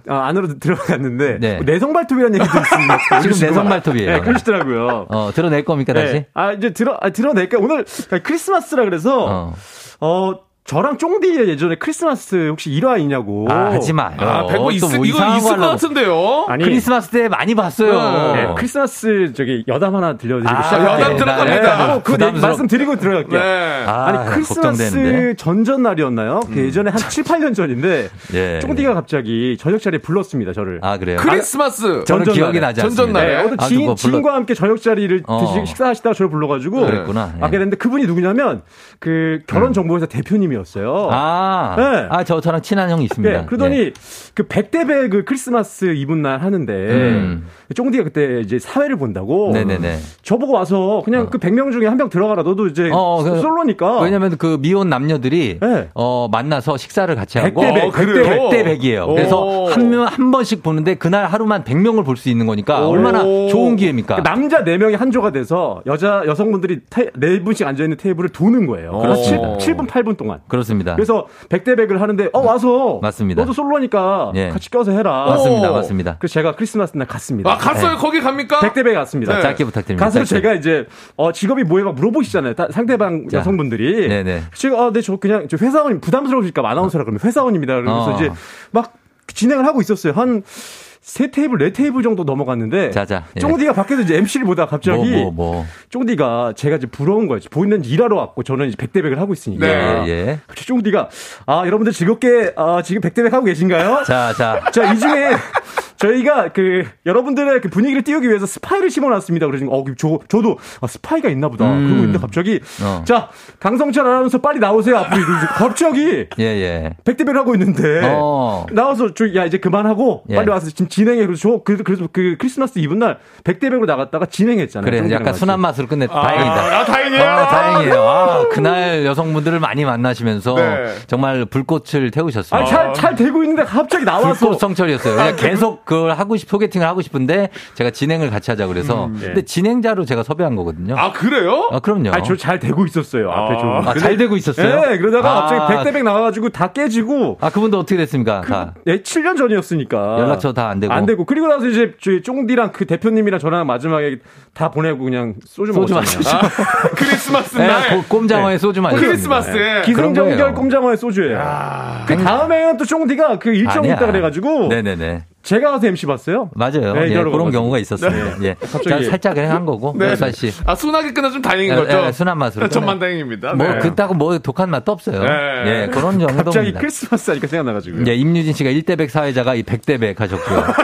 아, 안으로 들어갔는데. 네. 뭐 내성 발톱이라는 얘기도 있습니다. 지금 내성 발톱이에요. 네, 그러시더라고요. 어, 드러낼 겁니까, 다시? 네. 아, 이제 들어, 아, 드러낼 까? 오늘 크리스마스라 그래서, 어. 어, 저랑 쫑디의 예전에 크리스마스 혹시 일화 있냐고. 아, 하지 마요. 아, 또 있, 뭐 이거 있을 거것 하려고. 같은데요. 아니, 크리스마스 때 많이 봤어요. 네, 크리스마스 저기 여담 하나 들려드리고 아, 시작할게요. 여담 들어갑니다. 네, 그거 내- 부담스러워. 말씀 드리고 들어갈게요. 네. 아, 아니 크리스마스 걱정되는데. 전전 날이었나요? 그 예전에 한 7, 8년 전인데 예. 쫑디가 갑자기 저녁 자리에 불렀습니다 저를. 아, 그래요? 크리스마스 저는 전전 기억이. 나지 전전 않습니다. 날에. 네, 어떤 아, 지인, 지인과 함께 저녁 자리를 어. 드시, 식사하시다가 저를 불러가지고 그랬구나. 예. 됐는데 그분이 누구냐면 그 결혼 정보회사 대표님이 었어요. 아, 네. 아, 저, 저랑 친한 형이 있습니다. 네, 그러더니 그 백대배 그 크리스마스 이분 날 하는데 음. 쫑디가 그때 이제 사회를 본다고 네네네. 저보고 와서 그냥 그 100명 중에 한 명 들어가라 너도 이제 어, 그- 솔로니까 왜냐면 그 미혼 남녀들이 네. 어 만나서 식사를 같이 하고 백대 백, 어, 그래요? 백대 백이에요. 그래서 오. 한명 한 번씩 보는데 그날 하루만 100명을 볼 수 있는 거니까 얼마나 좋은 기회입니까? 그 남자 4명이 한 조가 돼서 여자 여성분들이 테, 4분씩 앉아 있는 테이블을 도는 거예요. 그렇습니다. 7, 분 8분 동안. 그렇습니다. 그래서 백대백을 하는데 어 와서 맞습니다. 너도 솔로니까 예. 같이 껴서 해라. 맞습니다. 오. 맞습니다. 그래서 제가 크리스마스 날 갔습니다. 아 갔어요? 네. 거기 갑니까? 백대백 갔습니다. 네. 짧게 부탁드립니다. 가서 짧게. 제가 이제 어 직업이 뭐예요? 막 물어보시잖아요. 다- 상대방 자. 여성분들이. 네네. 제가 아, 네, 저 그냥 저 회사원 부담스러우실까 아나운서라 그러면 회사원입니다. 그러면서 어. 이제 막 진행을 하고 있었어요. 한 세 테이블, 네 테이블 정도 넘어갔는데. 자자. 예. 쫑디가 밖에서 이제 MC를 보다가 갑자기. 뭐, 뭐, 뭐. 쫑디가 제가 이제 부러운 거예요. 보이는 일하러 왔고 저는 이제 백대백을 하고 있으니까. 네. 예, 예. 갑자기 쫑디가 아 여러분들 즐겁게 아, 지금 백대백 하고 계신가요? 자, 자. 자, 이 중에 저희가 그 여러분들의 그 분위기를 띄우기 위해서 스파이를 심어놨습니다. 그래서 어, 저 저도 아, 스파이가 있나 보다. 음. 그러고 있는데 갑자기 어. 자 강성철 아나운서 빨리 나오세요 앞으로 갑자기 예, 예. 백대백을 하고 있는데 어. 나와서 저 야 이제 그만하고 예. 빨리 와서 지금 진행해 그래서 저 그래서 그래서 그 크리스마스 이브 날 백대백으로 나갔다가 진행했잖아요. 그래, 약간 같이. 순한 맛으로 끝냈다. 다행이다. 아, 다행이에요. 아, 다행이에요. 아, 그날 여성분들을 많이 만나시면서 네. 정말 불꽃을 태우셨어요. 아니, 잘, 잘 되고 있는데 갑자기 나와서. 불꽃 성철이었어요. 그냥 계속 그걸 하고 싶, 소개팅을 하고 싶은데 제가 진행을 같이 하자 그래서. 음, 네. 근데 진행자로 제가 섭외한 거거든요. 아, 그래요? 아, 그럼요. 아니, 저잘 되고 있었어요. 앞에 좀. 아, 잘 되고 있었어요? 네, 그러다가 아. 갑자기 백대백 나와가지고 다 깨지고. 아, 그분도 어떻게 됐습니까? 다. 예, 7년 전이었으니까. 연락처 다 안 되고. 안 되고. 그리고 나서 이제 저희 쫑디랑 그 대표님이랑 저랑 마지막에 다 보내고 그냥 소주 소주. 마시죠. 아, 크리스마스 네, 날. 고- 꼼장어에 소주 마시죠. 크리스마스에. 그런 기승전결. 꼼장어의 소주예요. 그 다음에는 또 쫑디가 그 일정이. 있다 그래가지고 네네네. 제가 가서 MC 봤어요. 맞아요. 네, 예, 그런. 경우가 있었습니다. 네. 예. 갑자기. 자, 살짝 그냥 한 거고. 네. 네. 씨. 아, 순하게 끝나서 좀 다행인 예, 거죠? 예, 순한 맛으로. 전만 다행입니다. 뭐, 네. 그따고 뭐 독한 맛도 없어요. 네. 예, 그런 정도입니다. 갑자기 크리스마스 하니까 생각나가지고. 예, 임유진 씨가 1대백 사회자가 이 100대백 하셨고요.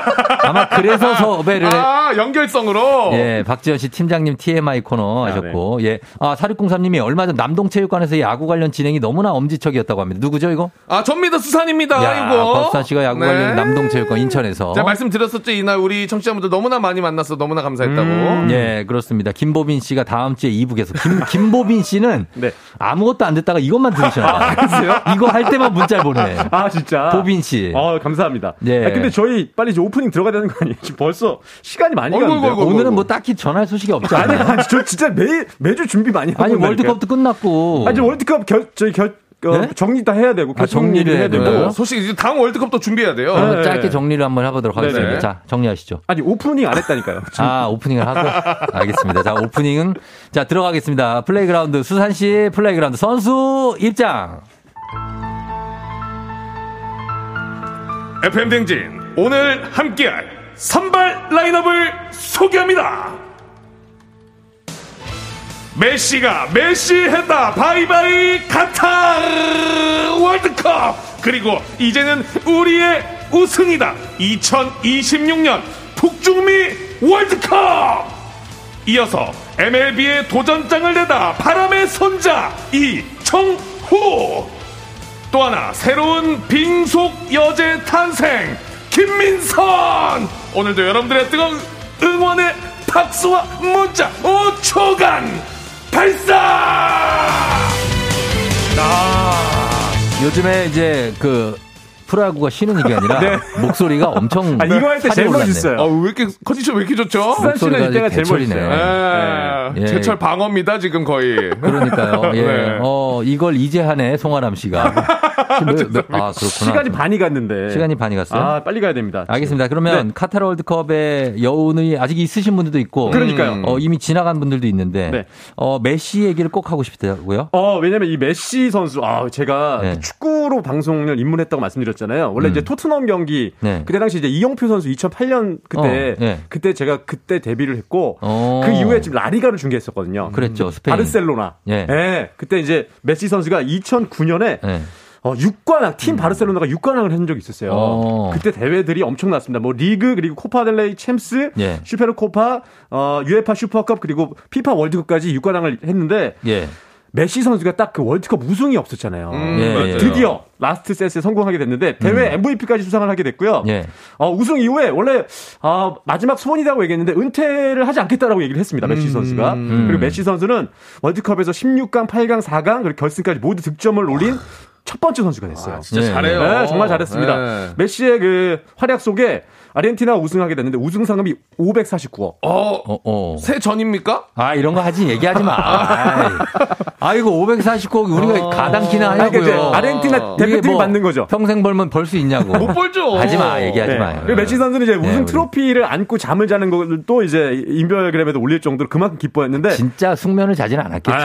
아마 그래서 섭외를 해- 아, 연결성으로. 예, 박지현 씨 팀장님 TMI 코너 하셨고, 네. 예. 아, 4603님이 얼마 전 남동체육관에서 야구 관련 진행이 너무나 엄지척이었다고 합니다. 누구죠, 이거? 아, 전미더 수산입니다. 야, 이거. 박수환 씨가 야구 네. 관련 남동체육관 인천에 서. 제가 말씀드렸었죠. 이날 우리 청취자분들 너무나 많이 만나서 너무나 감사했다고. 음, 예, 그렇습니다. 김보빈 씨가 다음 주에 2부에서 김, 김보빈 씨는 네. 아무것도 안 듣다가 이것만 들으셔요. 이거 할 때만 문자를 보내. 아, 진짜. 보빈 씨. 어, 감사합니다. 예. 아, 근데 저희 빨리 이제 오프닝 들어가야 되는 거 아니에요? 지금 벌써 시간이 많이 가는데. 오늘은 뭐 딱히 전할 소식이 없지 아니? 아니, 저 진짜 매 매주 준비 많이 하고 아니. 월드컵도 끝났고. 아니, 월드컵 결, 저희 결, 어, 네? 정리 다 해야 되고. 아, 정리를 해야 되고. 된다고요? 소식 이제 다음 월드컵도 준비해야 돼요. 네. 짧게 정리를 한번 해보도록 하겠습니다. 네네. 자, 정리하시죠. 아니, 오프닝 안 했다니까요. 아, 오프닝을 하고. 알겠습니다. 자, 오프닝은. 자, 들어가겠습니다. Playground, 수산 씨 Playground 선수 입장. FM 댕진 오늘 함께할 선발 라인업을 소개합니다. 메시가 메시 했다. 바이바이 카타르 월드컵. 그리고 이제는 우리의 우승이다. 2026년 북중미 월드컵. 이어서 MLB의 도전장을 내다 바람의 손자 이청후. 또 하나 새로운 빙속 여제 탄생 김민선. 오늘도 여러분들의 뜨거운 응원의 박수와 문자. 5초간 발사! 요즘에 이제 그, 프로야구가 쉬는 이게 아니라 목소리가 엄청 아, 이거 할 때 제일 올랐네. 멋있어요. 아, 왜 이렇게 컨디션 왜 이렇게 좋죠? 수산 씨는 이때가 제일. 멋있어요. 예. 예. 제철 방어입니다 지금 거의. 그러니까요. 예. 네. 어, 이걸 이제 하네, 송아람 씨가. 몇- 몇- 아, 그렇구나. 시간이 반이 갔는데. 시간이 반이 갔어요? 아, 빨리 가야 됩니다. 알겠습니다. 그러면 네. 카타르 월드컵에 여운이 아직 있으신 분들도 있고, 그러니까요. 어, 이미 지나간 분들도 있는데, 네. 어, 메시 얘기를 꼭 하고 싶다고요? 어, 왜냐면 이 메시 선수, 아, 제가 네. 축구로 방송을 입문했다고 말씀드렸 잖아요. 원래 음. 이제 토트넘 경기, 네. 그때 당시 이제 이영표 선수 2008년 그때, 어, 네. 그때 제가 그때 데뷔를 했고, 어. 그 이후에 지금 라리가를 중계했었거든요. 그랬죠, 스페인. 바르셀로나. 예. 예. 그때 이제 메시 선수가 2009년에 네. 어, 6관왕, 팀 바르셀로나가 6관왕을 한 적이 있었어요. 음. 어. 그때 대회들이 엄청났습니다. 뭐, 리그, 그리고 코파델레이 챔스, 예. 슈페르 코파, 어, UEFA 슈퍼컵, 그리고 피파 월드컵까지 6관왕을 했는데, 예. 메시 선수가 딱 그 월드컵 우승이 없었잖아요. 음, 예. 드디어 last dance에 성공하게 됐는데 대회 MVP까지 수상을 하게 됐고요. 예. 어, 우승 이후에 원래 어, 마지막 소원이라고 얘기했는데 은퇴를 하지 않겠다라고 얘기를 했습니다. 메시 선수가. 그리고 메시 선수는 월드컵에서 16강, 8강, 4강 그리고 결승까지 모두 득점을 올린 첫 번째 선수가 됐어요. 아, 진짜 예. 잘해요. 네, 정말 잘했습니다. 네. 메시의 그 활약 속에 아르헨티나가 우승하게 됐는데 우승 상금이 549억. 어, 어, 어. 새 전입니까? 아, 이런 거 하지, 얘기하지 마. 아이. 아이고, 549억 우리가 어. 가당키나 그러니까 하냐고요. 아르헨티나 이게 대표팀이 뭐 받는 거죠. 평생 벌면 벌 수 있냐고. 못 벌죠. 하지 마, 얘기하지 네. 마요. 메시 선수는 이제 우승 우리- 트로피를 안고 잠을 자는 것도 이제 인별그램에도 올릴 정도로 그만큼 기뻐했는데 진짜 숙면을 자진 않았겠죠.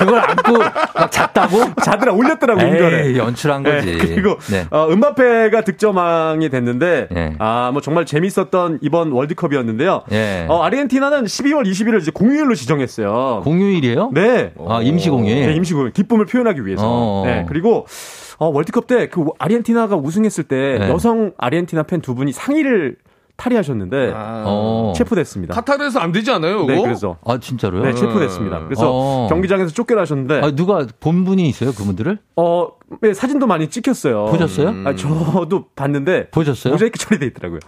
아. 그걸 안고 막 잤다고? 자더라 올렸더라고. 에이, 연출한 거지. 네, 그리고 네. 어, 은바페가 득점왕이 됐는데 네. 아뭐 정말 재밌었던 이번 월드컵이었는데요. 예. 어, 아르헨티나는 12월 20일을 이제 공휴일로 지정했어요. 공휴일이에요? 네. 아, 임시 공휴일. 네, 임시 공휴일. 기쁨을 표현하기 위해서. 어. 네. 그리고 어, 월드컵 때 그 아르헨티나가 우승했을 때 네. 여성 아르헨티나 팬 두 분이 상의를 탈의하셨는데 어. 체포됐습니다. 카타르에서 안 되지 않아요? 이거? 네, 그래서 아, 진짜로요? 네, 체포됐습니다. 그래서 어. 경기장에서 쫓겨나셨는데 아, 누가 본 분이 있어요, 그분들을? 어, 네, 사진도 많이 찍혔어요. 보셨어요? 아, 저도 봤는데 보셨어요? 모자이크 처리돼 있더라고요.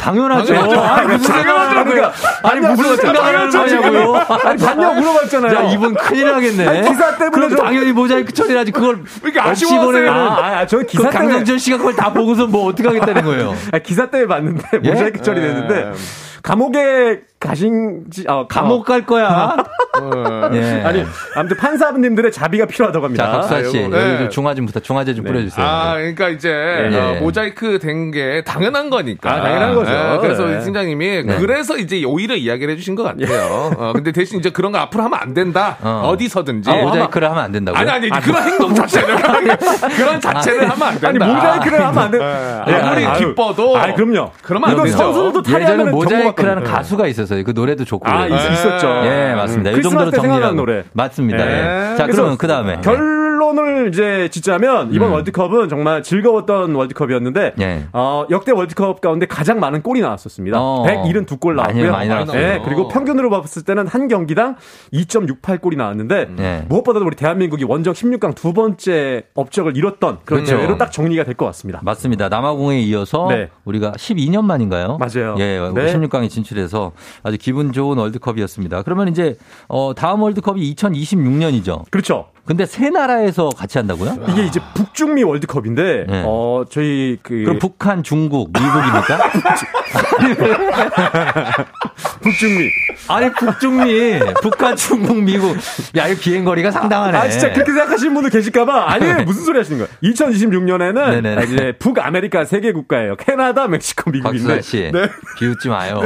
당연하죠. 당연하죠. 아니, 무슨 그러니까. 아니, 무슨 생각을 하는 거냐고요. 아니, 봤냐고 물어봤잖아요. 야, 이분 큰일 나겠네. 기사 때문에 그럼 좀- 당연히 모자이크 처리하지. 그걸 이렇게 없이 아쉬워하세요. 아, 아, 아, 저는 기사 그 때문에- 강성철 씨가 그걸 다 보고서 뭐 어떻게 하겠다는 거예요. 아, 기사 때문에 봤는데 예? 모자이크 처리됐는데 감옥에 가신지 아, 감옥 갈 거야. 예. 아니 아무튼 판사님들의 자비가 필요하다고 합니다. 자, 박수아 씨. 네. 좀 중화 좀 부탁, 중화제 좀 뿌려주세요. 아, 그러니까 이제 예. 어, 모자이크 된 게 당연한 거니까. 아, 당연한 거죠. 예, 그래서 네. 이 팀장님이 네. 그래서 이제 오히려 이야기를 해주신 것 같아요. 어, 근데 대신 이제 그런 거 앞으로 하면 안 된다. 어. 어. 디서든지 아, 모자이크를 하면 안 된다고요? 아니 아니 그런 행동 자체를 그런 자체를 하면 안 된다. 아니 모자이크를 하면 안 돼. 예, 아무리. 기뻐도. 아, 그럼요. 그러면 안 이거 되죠. 선수들도 예전에 탈의하면 모자이크라는 가수가 있었어요. 그 노래도 좋고. 아, 그래요. 있- 있었죠. 예, 맞습니다. 음. 이 정도로 정리하고. 노래. 맞습니다. 네. 예. 자, 그래서 그러면 그 다음에. 결 론을 이제 짓자면 이번 음. 월드컵은 정말 즐거웠던 월드컵이었는데 예. 어, 역대 월드컵 가운데 가장 많은 골이 나왔었습니다. 어. 172골 많이, 나왔고요. 많이 나왔어요. 예, 그리고 평균으로 봤을 때는 한 경기당 2.68골이 나왔는데 예. 무엇보다도 우리 대한민국이 원정 16강 두 번째 업적을 이뤘던 그런 그렇죠. 대회로 딱 정리가 될 것 같습니다. 맞습니다. 남아공에 이어서 네. 우리가 12년 만인가요? 맞아요. 예, 네. 16강에 진출해서 아주 기분 좋은 월드컵이었습니다. 그러면 이제 어, 다음 월드컵이 2026년이죠. 그렇죠. 근데 세 나라에서 같이 한다고요? 이게 이제 북중미 월드컵인데 네. 어 저희 그 그럼 북한, 중국, 미국입니까? 북중미 아니 북중미, 북한, 중국, 미국. 야, 이 비행 거리가 상당하네. 아, 진짜 그렇게 생각하시는 분들 계실까 봐. 아니, 무슨 소리 하시는 거예요? 2026년에는 네네네. 이제 북아메리카 세 개 국가예요. 캐나다, 멕시코, 미국인데. 박수아 씨, 네. 비웃지 마요.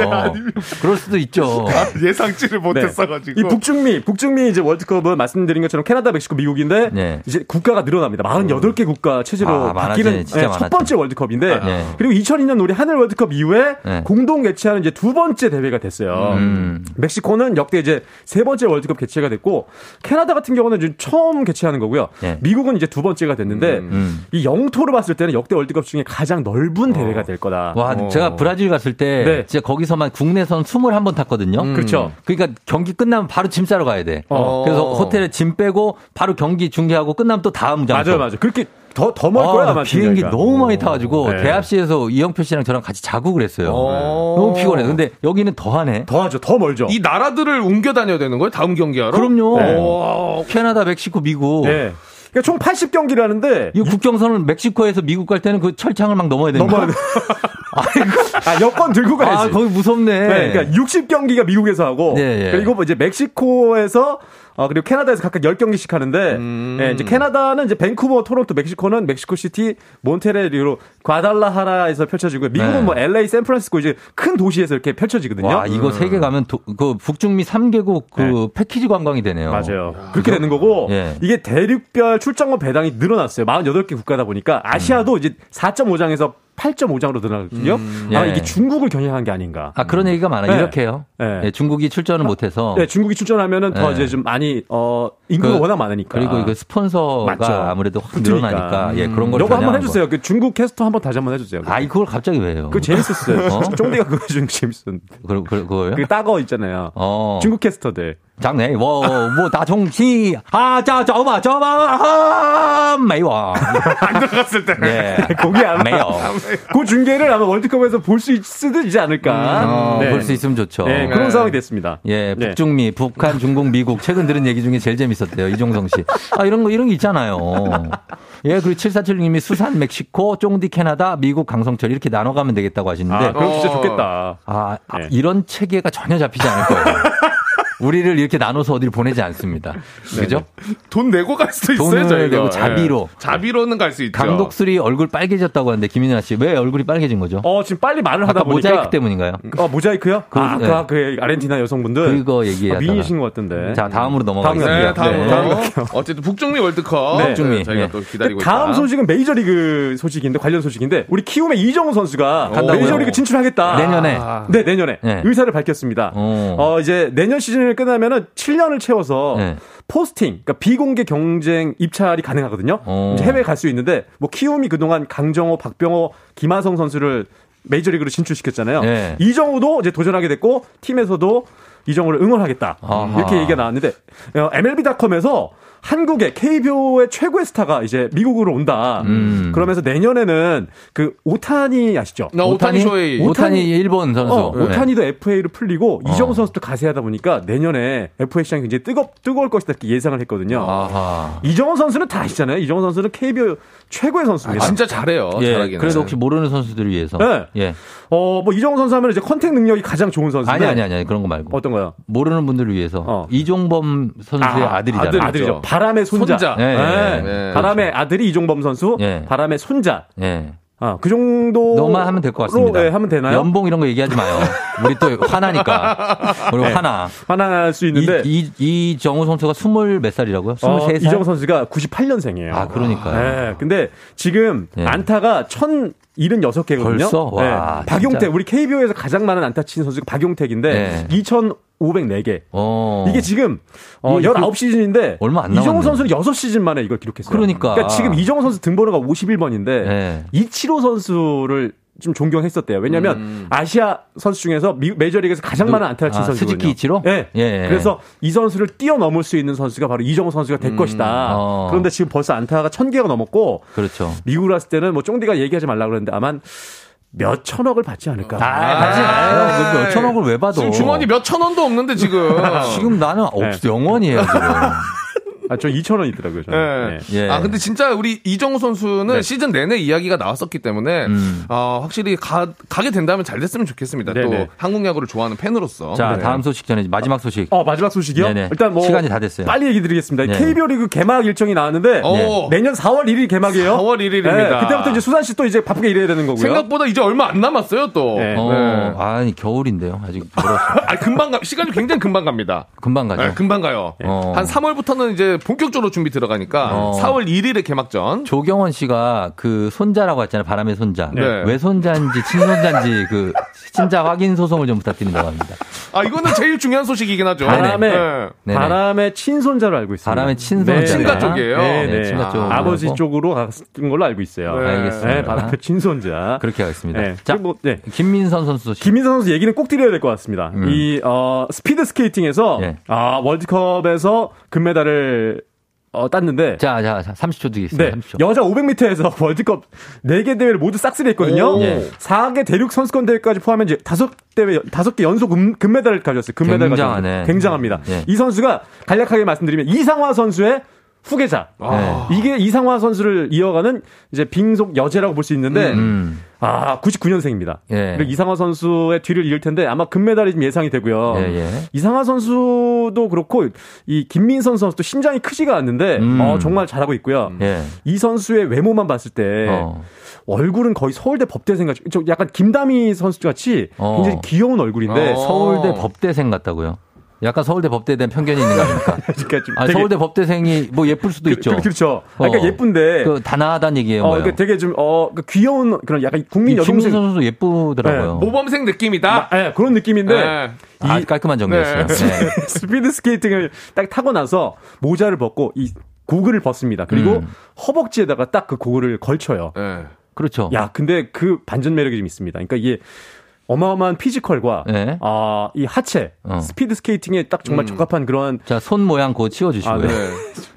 그럴 수도 있죠. 예상치를 네. 못했어 가지고. 이 북중미, 북중미 이제 월드컵은 말씀드린 것처럼 캐나다, 멕시코, 미국인데 네. 이제 국가가 늘어납니다. 48개 국가 체제로 아, 바뀌는 네, 첫. 번째 월드컵인데 네. 그리고 2002년 우리 한일 월드컵 이후에 네. 공동 개최하는 이제 두 번째 대회가 됐어요. 음. 멕시코는 역대 이제 세 번째 월드컵 개최가 됐고 캐나다 같은 경우는 지금 처음 개최하는 거고요. 네. 미국은 이제 두 번째가 됐는데 음. 이 영토로 봤을 때는 역대 월드컵 중에 가장 넓은 대회가 될 거다. 와, 어. 제가 브라질 갔을 때 네. 진짜 거기서만 국내선 21번 탔거든요. 그렇죠. 그러니까 경기 끝나면 바로 짐 싸러 가야 돼. 어. 그래서 호텔에 짐 빼고 바로 경기 중계하고 끝나면 또 다음 장소. 맞아요, 맞아요. 그렇게 더 더멀 거야 아, 아마 비행기 중계가. 너무 많이 타가지고 네. 대합시에서 이영표 씨랑 저랑 같이 자고 그랬어요. 어. 너무 피곤해. 근데 여기는 더 하네. 더 하죠, 더 멀죠. 이 나라들을 옮겨 다녀야 되는 거예요? 다음 경기하러? 그럼요. 오. 캐나다, 멕시코, 미국. 네. 그러니까 총 80경기를 하는데 이 국경선은 멕시코에서 미국 갈 때는 그 철창을 막 넘어야 되는 넘어야 돼. 아, 여권 들고 가야지. 아, 거기 무섭네. 네, 그러니까 60경기가 미국에서 하고 네, 예. 그리고 뭐 이제 멕시코에서 어, 그리고 캐나다에서 각각 10경기씩 하는데 음. 예, 이제 캐나다는 이제 밴쿠버, 토론토, 멕시코는 멕시코 시티, 몬테레이 그리고 과달라하라에서 펼쳐지고요. 미국은 네. 뭐 LA, 샌프란시스코 이제 큰 도시에서 이렇게 펼쳐지거든요. 와, 이거 세 개 가면 도- 그 북중미 3개국 그 네. 패키지 관광이 되네요. 맞아요. 그렇게 되는 거고 예. 이게 대륙별 출전권 배당이 늘어났어요. 48개 국가다 보니까 아시아도 이제 4.5장에서 8.5장으로 늘어났거든요. 아, 예. 이게 중국을 겨냥한 게 아닌가. 아, 그런 얘기가 많아 요. 네. 이렇게 해요. 네. 예, 중국이 출전을 못해서. 네, 중국이 출전하면은 더 네. 이제 좀 많이 어 인구가 그- 워낙 많으니까. 그리고 이거 스폰서가 맞죠. 아무래도 확 붙으니까. 늘어나니까 예, 그런 걸 요거 한번 해주세요. 그 중국 캐스터 한번 다시 한번 해주세요. 거. 아, 그걸 갑자기 왜 해요? 그 재밌었어요. 어? 쫑디가 그거 해주는 게 재밌었는데. 그, 그, 그거요? 그 따거 있잖아요. 어. 중국 캐스터들. 장래, 뭐, 뭐, 다종시, 아, 자, 저마, 저마, 아, 메이와. 안 들어갔을 때. 예. 거기 아마 메요. 그 중계를 아마 월드컵에서 볼 수 있지 않을까. 어, 네. 볼수 있으면 좋죠. 네, 그런 상황이 됐습니다. 예, 네. 북중미, 북한, 중국, 미국 최근 들은 얘기 중에 제일 재밌었대요. 이종성 씨. 아, 이런 거 이런 게 있잖아요. 예, 그리고 747님이 수산 멕시코, 쫑디 캐나다, 미국 강성철 이렇게 나눠 가면 되겠다고 하시는데 아, 그럼 진짜 어. 좋겠다. 아, 아, 네. 이런 체계가 전혀 잡히지 않을 거예요. 우리를 이렇게 나눠서 어디를 보내지 않습니다. 그죠? 돈 내고 갈 수도 있어요, 돈을 저희가. 내고 자비로. 예. 자비로는 갈 수 있죠. 강독술이 얼굴 빨개졌다고 하는데 김민아 씨 왜 얼굴이 빨개진 거죠? 어, 지금 빨리 말을 하다 보니까. 모자이크 때문인가요? 어, 모자이크요? 그, 아, 네. 아까 그 아르헨티나 여성분들. 그거 얘기하다가. 아, 미인이신 것 같던데. 자, 다음으로 다음 넘어가겠습니다. 네, 다음으로. 네, 다음. 어쨌든 북중미 월드컵. 네. 북중미. 저희가 네. 또 기다리고 있다. 다음 소식은 메이저리그 소식인데 관련 소식인데 우리 키움의 이정우 선수가? 메이저리그 진출하겠다. 내년에. 아. 네, 내년에 네. 의사를 밝혔습니다. 어. 어, 이제 내년 시즌을 끝나면은 7년을 채워서 네. 포스팅, 그러니까 비공개 경쟁 입찰이 가능하거든요. 어. 이제 해외에 갈수 있는데 뭐 키움이 그동안 강정호, 박병호, 김하성 선수를 메이저리그로 진출시켰잖아요. 네. 이정후도 이제 도전하게 됐고 팀에서도 이정후를 응원하겠다. 아하. 이렇게 얘기가 나왔는데 어, MLB.com에서 한국의 KBO의 최고의 스타가 이제 미국으로 온다. 음. 그러면서 내년에는 그 오타니 아시죠? 나 오타니 쇼헤이. 오타니 일본 선수. 어, 네. 오타니도 FA로 풀리고 어. 이정후 선수도 가세하다 보니까 내년에 FA 시장이 굉장히 뜨거 뜨거울 것이다 이렇게 예상을 했거든요. 아하. 이정후 선수는 다 아시잖아요. 이정후 선수는 KBO 최고의 선수입니다. 아, 진짜 잘해요. 예. 그래도 혹시 모르는 선수들을 위해서. 네. 예. 어, 뭐 이정우 선수 하면 이제 컨택 능력이 가장 좋은 선수인데 아니, 아니, 아니, 그런 거 말고. 어떤 거요? 모르는 분들을 위해서. 어. 이종범 선수의 아, 들이잖아요 아들. 아들이죠. 바람의 손자. 손자. 예, 예, 네. 네. 바람의 아들이 이종범 선수, 예. 바람의 손자. 아, 그 정도. 너만 하면 될 것 같습니다. 네, 하면 되나요? 연봉 이런 거 얘기하지 마요. 우리 또 화나니까. 우리 네, 화나. 화나할 수 있는데. 이, 이, 이정우 선수가 스물 몇 살이라고요? 어, 스물 세 살. 이정후 선수가 98년생이에요. 아, 그러니까요. 네, 근데 지금 네. 안타가 천 일흔 여섯 개거든요 벌써? 와, 네. 박용택, 진짜. 우리 KBO에서 가장 많은 안타 친 선수가 박용택인데, 2000 504개. 어. 이게 지금 어, 19시즌인데 그 얼마 안 이정후 선수는 6시즌 만에 이걸 기록했어요. 그러니까, 그러니까 지금 이정후 선수 등번호가 51번인데 이치로 선수를 좀 존경했었대요. 왜냐하면 음. 아시아 선수 중에서 미, 메이저리그에서 가장 많은 안타를 친 아, 선수. 스즈키 이치로? 네. 예, 예. 그래서 이 선수를 뛰어넘을 수 있는 선수가 바로 이정후 선수가 될 음. 것이다. 어. 그런데 지금 벌써 안타가 1000개가 넘었고 그렇죠. 미국 왔을 때는 뭐 쫑디가 얘기하지 말라 그랬는데 아마 몇 천억을 받지 않을까. 아, 하지 마요. 그 몇천억을 왜 받아? 지금 주머니 몇 천 원도 없는데 지금. 지금 나는 없, 네. 영원이에요, 지금. 아, 저 2천 원 있더라고요. 저는. 예. 네. 예. 아 근데 진짜 우리 이정우 선수는 네. 시즌 내내 이야기가 나왔었기 때문에 음. 어, 확실히 가, 가게 된다면 잘 됐으면 좋겠습니다. 또 네네. 한국 야구를 좋아하는 팬으로서. 자, 네. 다음 소식 전에 마지막 소식. 어, 마지막 소식이요? 네네. 일단 뭐. 시간이 다 됐어요. 빨리 얘기 드리겠습니다. 네. KBO 리그 개막 일정이 나왔는데. 오. 내년 4월 1일 개막이에요. 4월 1일입니다. 그때부터 이제 수산 씨 또 이제 바쁘게 일해야 되는 거고요. 생각보다 이제 얼마 안 남았어요 또. 네. 어, 네. 아니, 겨울인데요. 아직 멀었어. 아 금방 가, 시간이 굉장히 금방 갑니다. 금방 가죠. 네, 금방 가요. 어. 한 3월부터는 이제 본격적으로 준비 들어가니까 어. 4월 1일에 개막전. 조경원 씨가 그 손자라고 했잖아요. 바람의 손자. 네. 외손자인지 친손자인지 그 친자 확인 소송을 좀 부탁드린다고 합니다. 아 이거는 제일 중요한 소식이긴 하죠. 바람의, 네. 네네. 바람의 친손자로 알고 있습니다. 바람의 친손자. 친가 쪽이에요? 네, 네, 네. 친가 쪽으로 아버지 하고. 쪽으로 갔던 걸로 알고 있어요. 네. 알겠습니다. 네, 바람의 친손자. 그렇게 하겠습니다. 네. 자, 뭐, 네. 김민선 선수 소식. 김민선 선수 얘기는 꼭 드려야 될 것 같습니다. 음. 이 어, 스피드 스케이팅에서 예. 아, 월드컵에서 금메달을 어, 땄는데 자, 자, 자 30초 드리겠습니다. 네. 30초. 여자 500m에서 월드컵 4개 대회를 모두 싹쓸이 했거든요. 오. 예. 4개 대륙 선수권 대회까지 포함해 이제 5대회 5개 연속 금, 금메달을 가졌어요. 금메달 굉장하네. 가졌어요. 굉장합니다. 예. 이 선수가 간략하게 말씀드리면 이상화 선수의 후계자. 아. 이게 이상화 선수를 이어가는 이제 빙속 여제라고 볼 수 있는데 음. 아, 99년생입니다. 예. 이상화 선수의 뒤를 이을 텐데 아마 금메달이 좀 예상이 되고요. 예, 예. 이상화 선수도 그렇고 이 김민선 선수도 신장이 크지가 않는데 음. 어, 정말 잘하고 있고요. 예. 이 선수의 외모만 봤을 때 어. 얼굴은 거의 서울대 법대생 같이 좀 약간 김다미 선수 같이 어. 굉장히 귀여운 얼굴인데 어. 서울대 법대생 같다고요. 약간 서울대 법대에 대한 편견이 있는 거 아닙니까? 그러니까 좀 아, 되게- 서울대 법대생이 뭐 예쁠 수도 그, 있죠. 그, 그렇죠. 아, 그러니까 어. 예쁜데 그 단아하다는 얘기예요. 어? 그러니까 되게 좀 어, 그 귀여운 그런 약간 국민 여동생 선수 예쁘더라고요. 모범생 느낌이다. 아, 예, 그런 느낌인데 네. 아, 깔끔한 정리였어요. 네. 네. 스피드 스케이팅을 딱 타고 나서 모자를 벗고 이 고글을 벗습니다. 그리고 음. 허벅지에다가 딱 그 고글을 걸쳐요. 네. 그렇죠. 야, 근데 그 반전 매력이 좀 있습니다. 그러니까 이게 어마어마한 physical과 네. 아, 이 하체, 어. 스피드 스케이팅에 딱 정말 음. 적합한 그런 자, 손 모양 그거 치워 주시고요. 아, 네.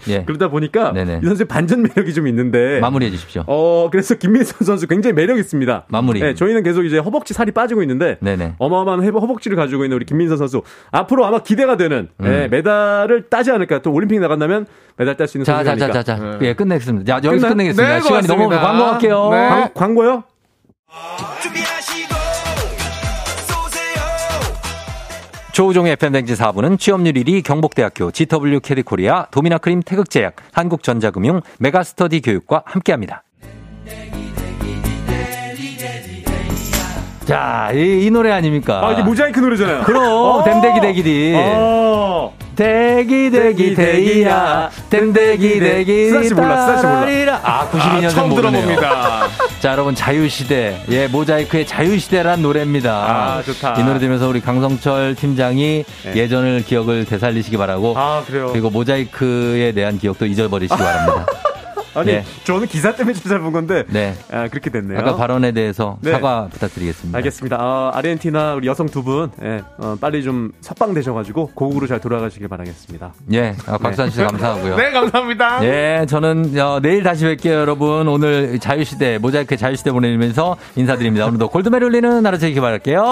예. 그러다 보니까 네네. 이 선수의 반전 매력이 좀 있는데 마무리해 주십시오. 어, 그래서 김민선 선수 굉장히 매력 있습니다. 마무리. 네, 저희는 계속 이제 허벅지 살이 빠지고 있는데 네네. 어마어마한 허- 허벅지를 가지고 있는 우리 김민선 선수 앞으로 아마 기대가 되는 음. 예, 메달을 따지 않을까 또 올림픽 나간다면 메달 딸 수 있는 자, 자, 선수가 자, 자. 자. 예, 끝내겠습니다. 자, 여기서 끝나요? 끝내겠습니다. 네, 시간이 너무. 광고할게요. 네. 광, 광고요? 조우종의 FM댕지 4부는 취업률 1위 경복대학교, GW 캐디코리아, 도미나크림 태극제약, 한국전자금융, 메가스터디 교육과 함께합니다. 자, 이, 이 노래 아닙니까? 아, 이게 모자이크 노래잖아요. 그럼, 어. 댐대기 대기디. 어. 대기 대기 대기야 댐대기 대기 수산 씨 몰라, 수산 씨 몰라. 아 92년생 아, 처음 모르네요. 들어봅니다. 자 여러분 자유시대 예 모자이크의 자유시대란 노래입니다 아, 좋다. 이 노래 들으면서 우리 강성철 팀장이 네. 예전을 기억을 되살리시기 바라고 아, 그래요. 그리고 모자이크에 대한 기억도 잊어버리시기 바랍니다 아니 네. 저는 기사 때문에 찾아본 건데 네. 아, 그렇게 됐네요. 아까 발언에 대해서 네. 사과 부탁드리겠습니다. 알겠습니다. 어, 아르헨티나 우리 여성 두 분, 예, 어, 빨리 좀 석방되셔가지고 고국으로 잘 돌아가시길 바라겠습니다. 예, 아, 박수환 씨 감사하고요. 네, 감사합니다. 예, 저는 어, 내일 다시 뵐게요, 여러분. 오늘 자유시대, 모자이크 자유시대 보내면서 인사드립니다. 오늘도 골드메 하루 되길 바랄게요.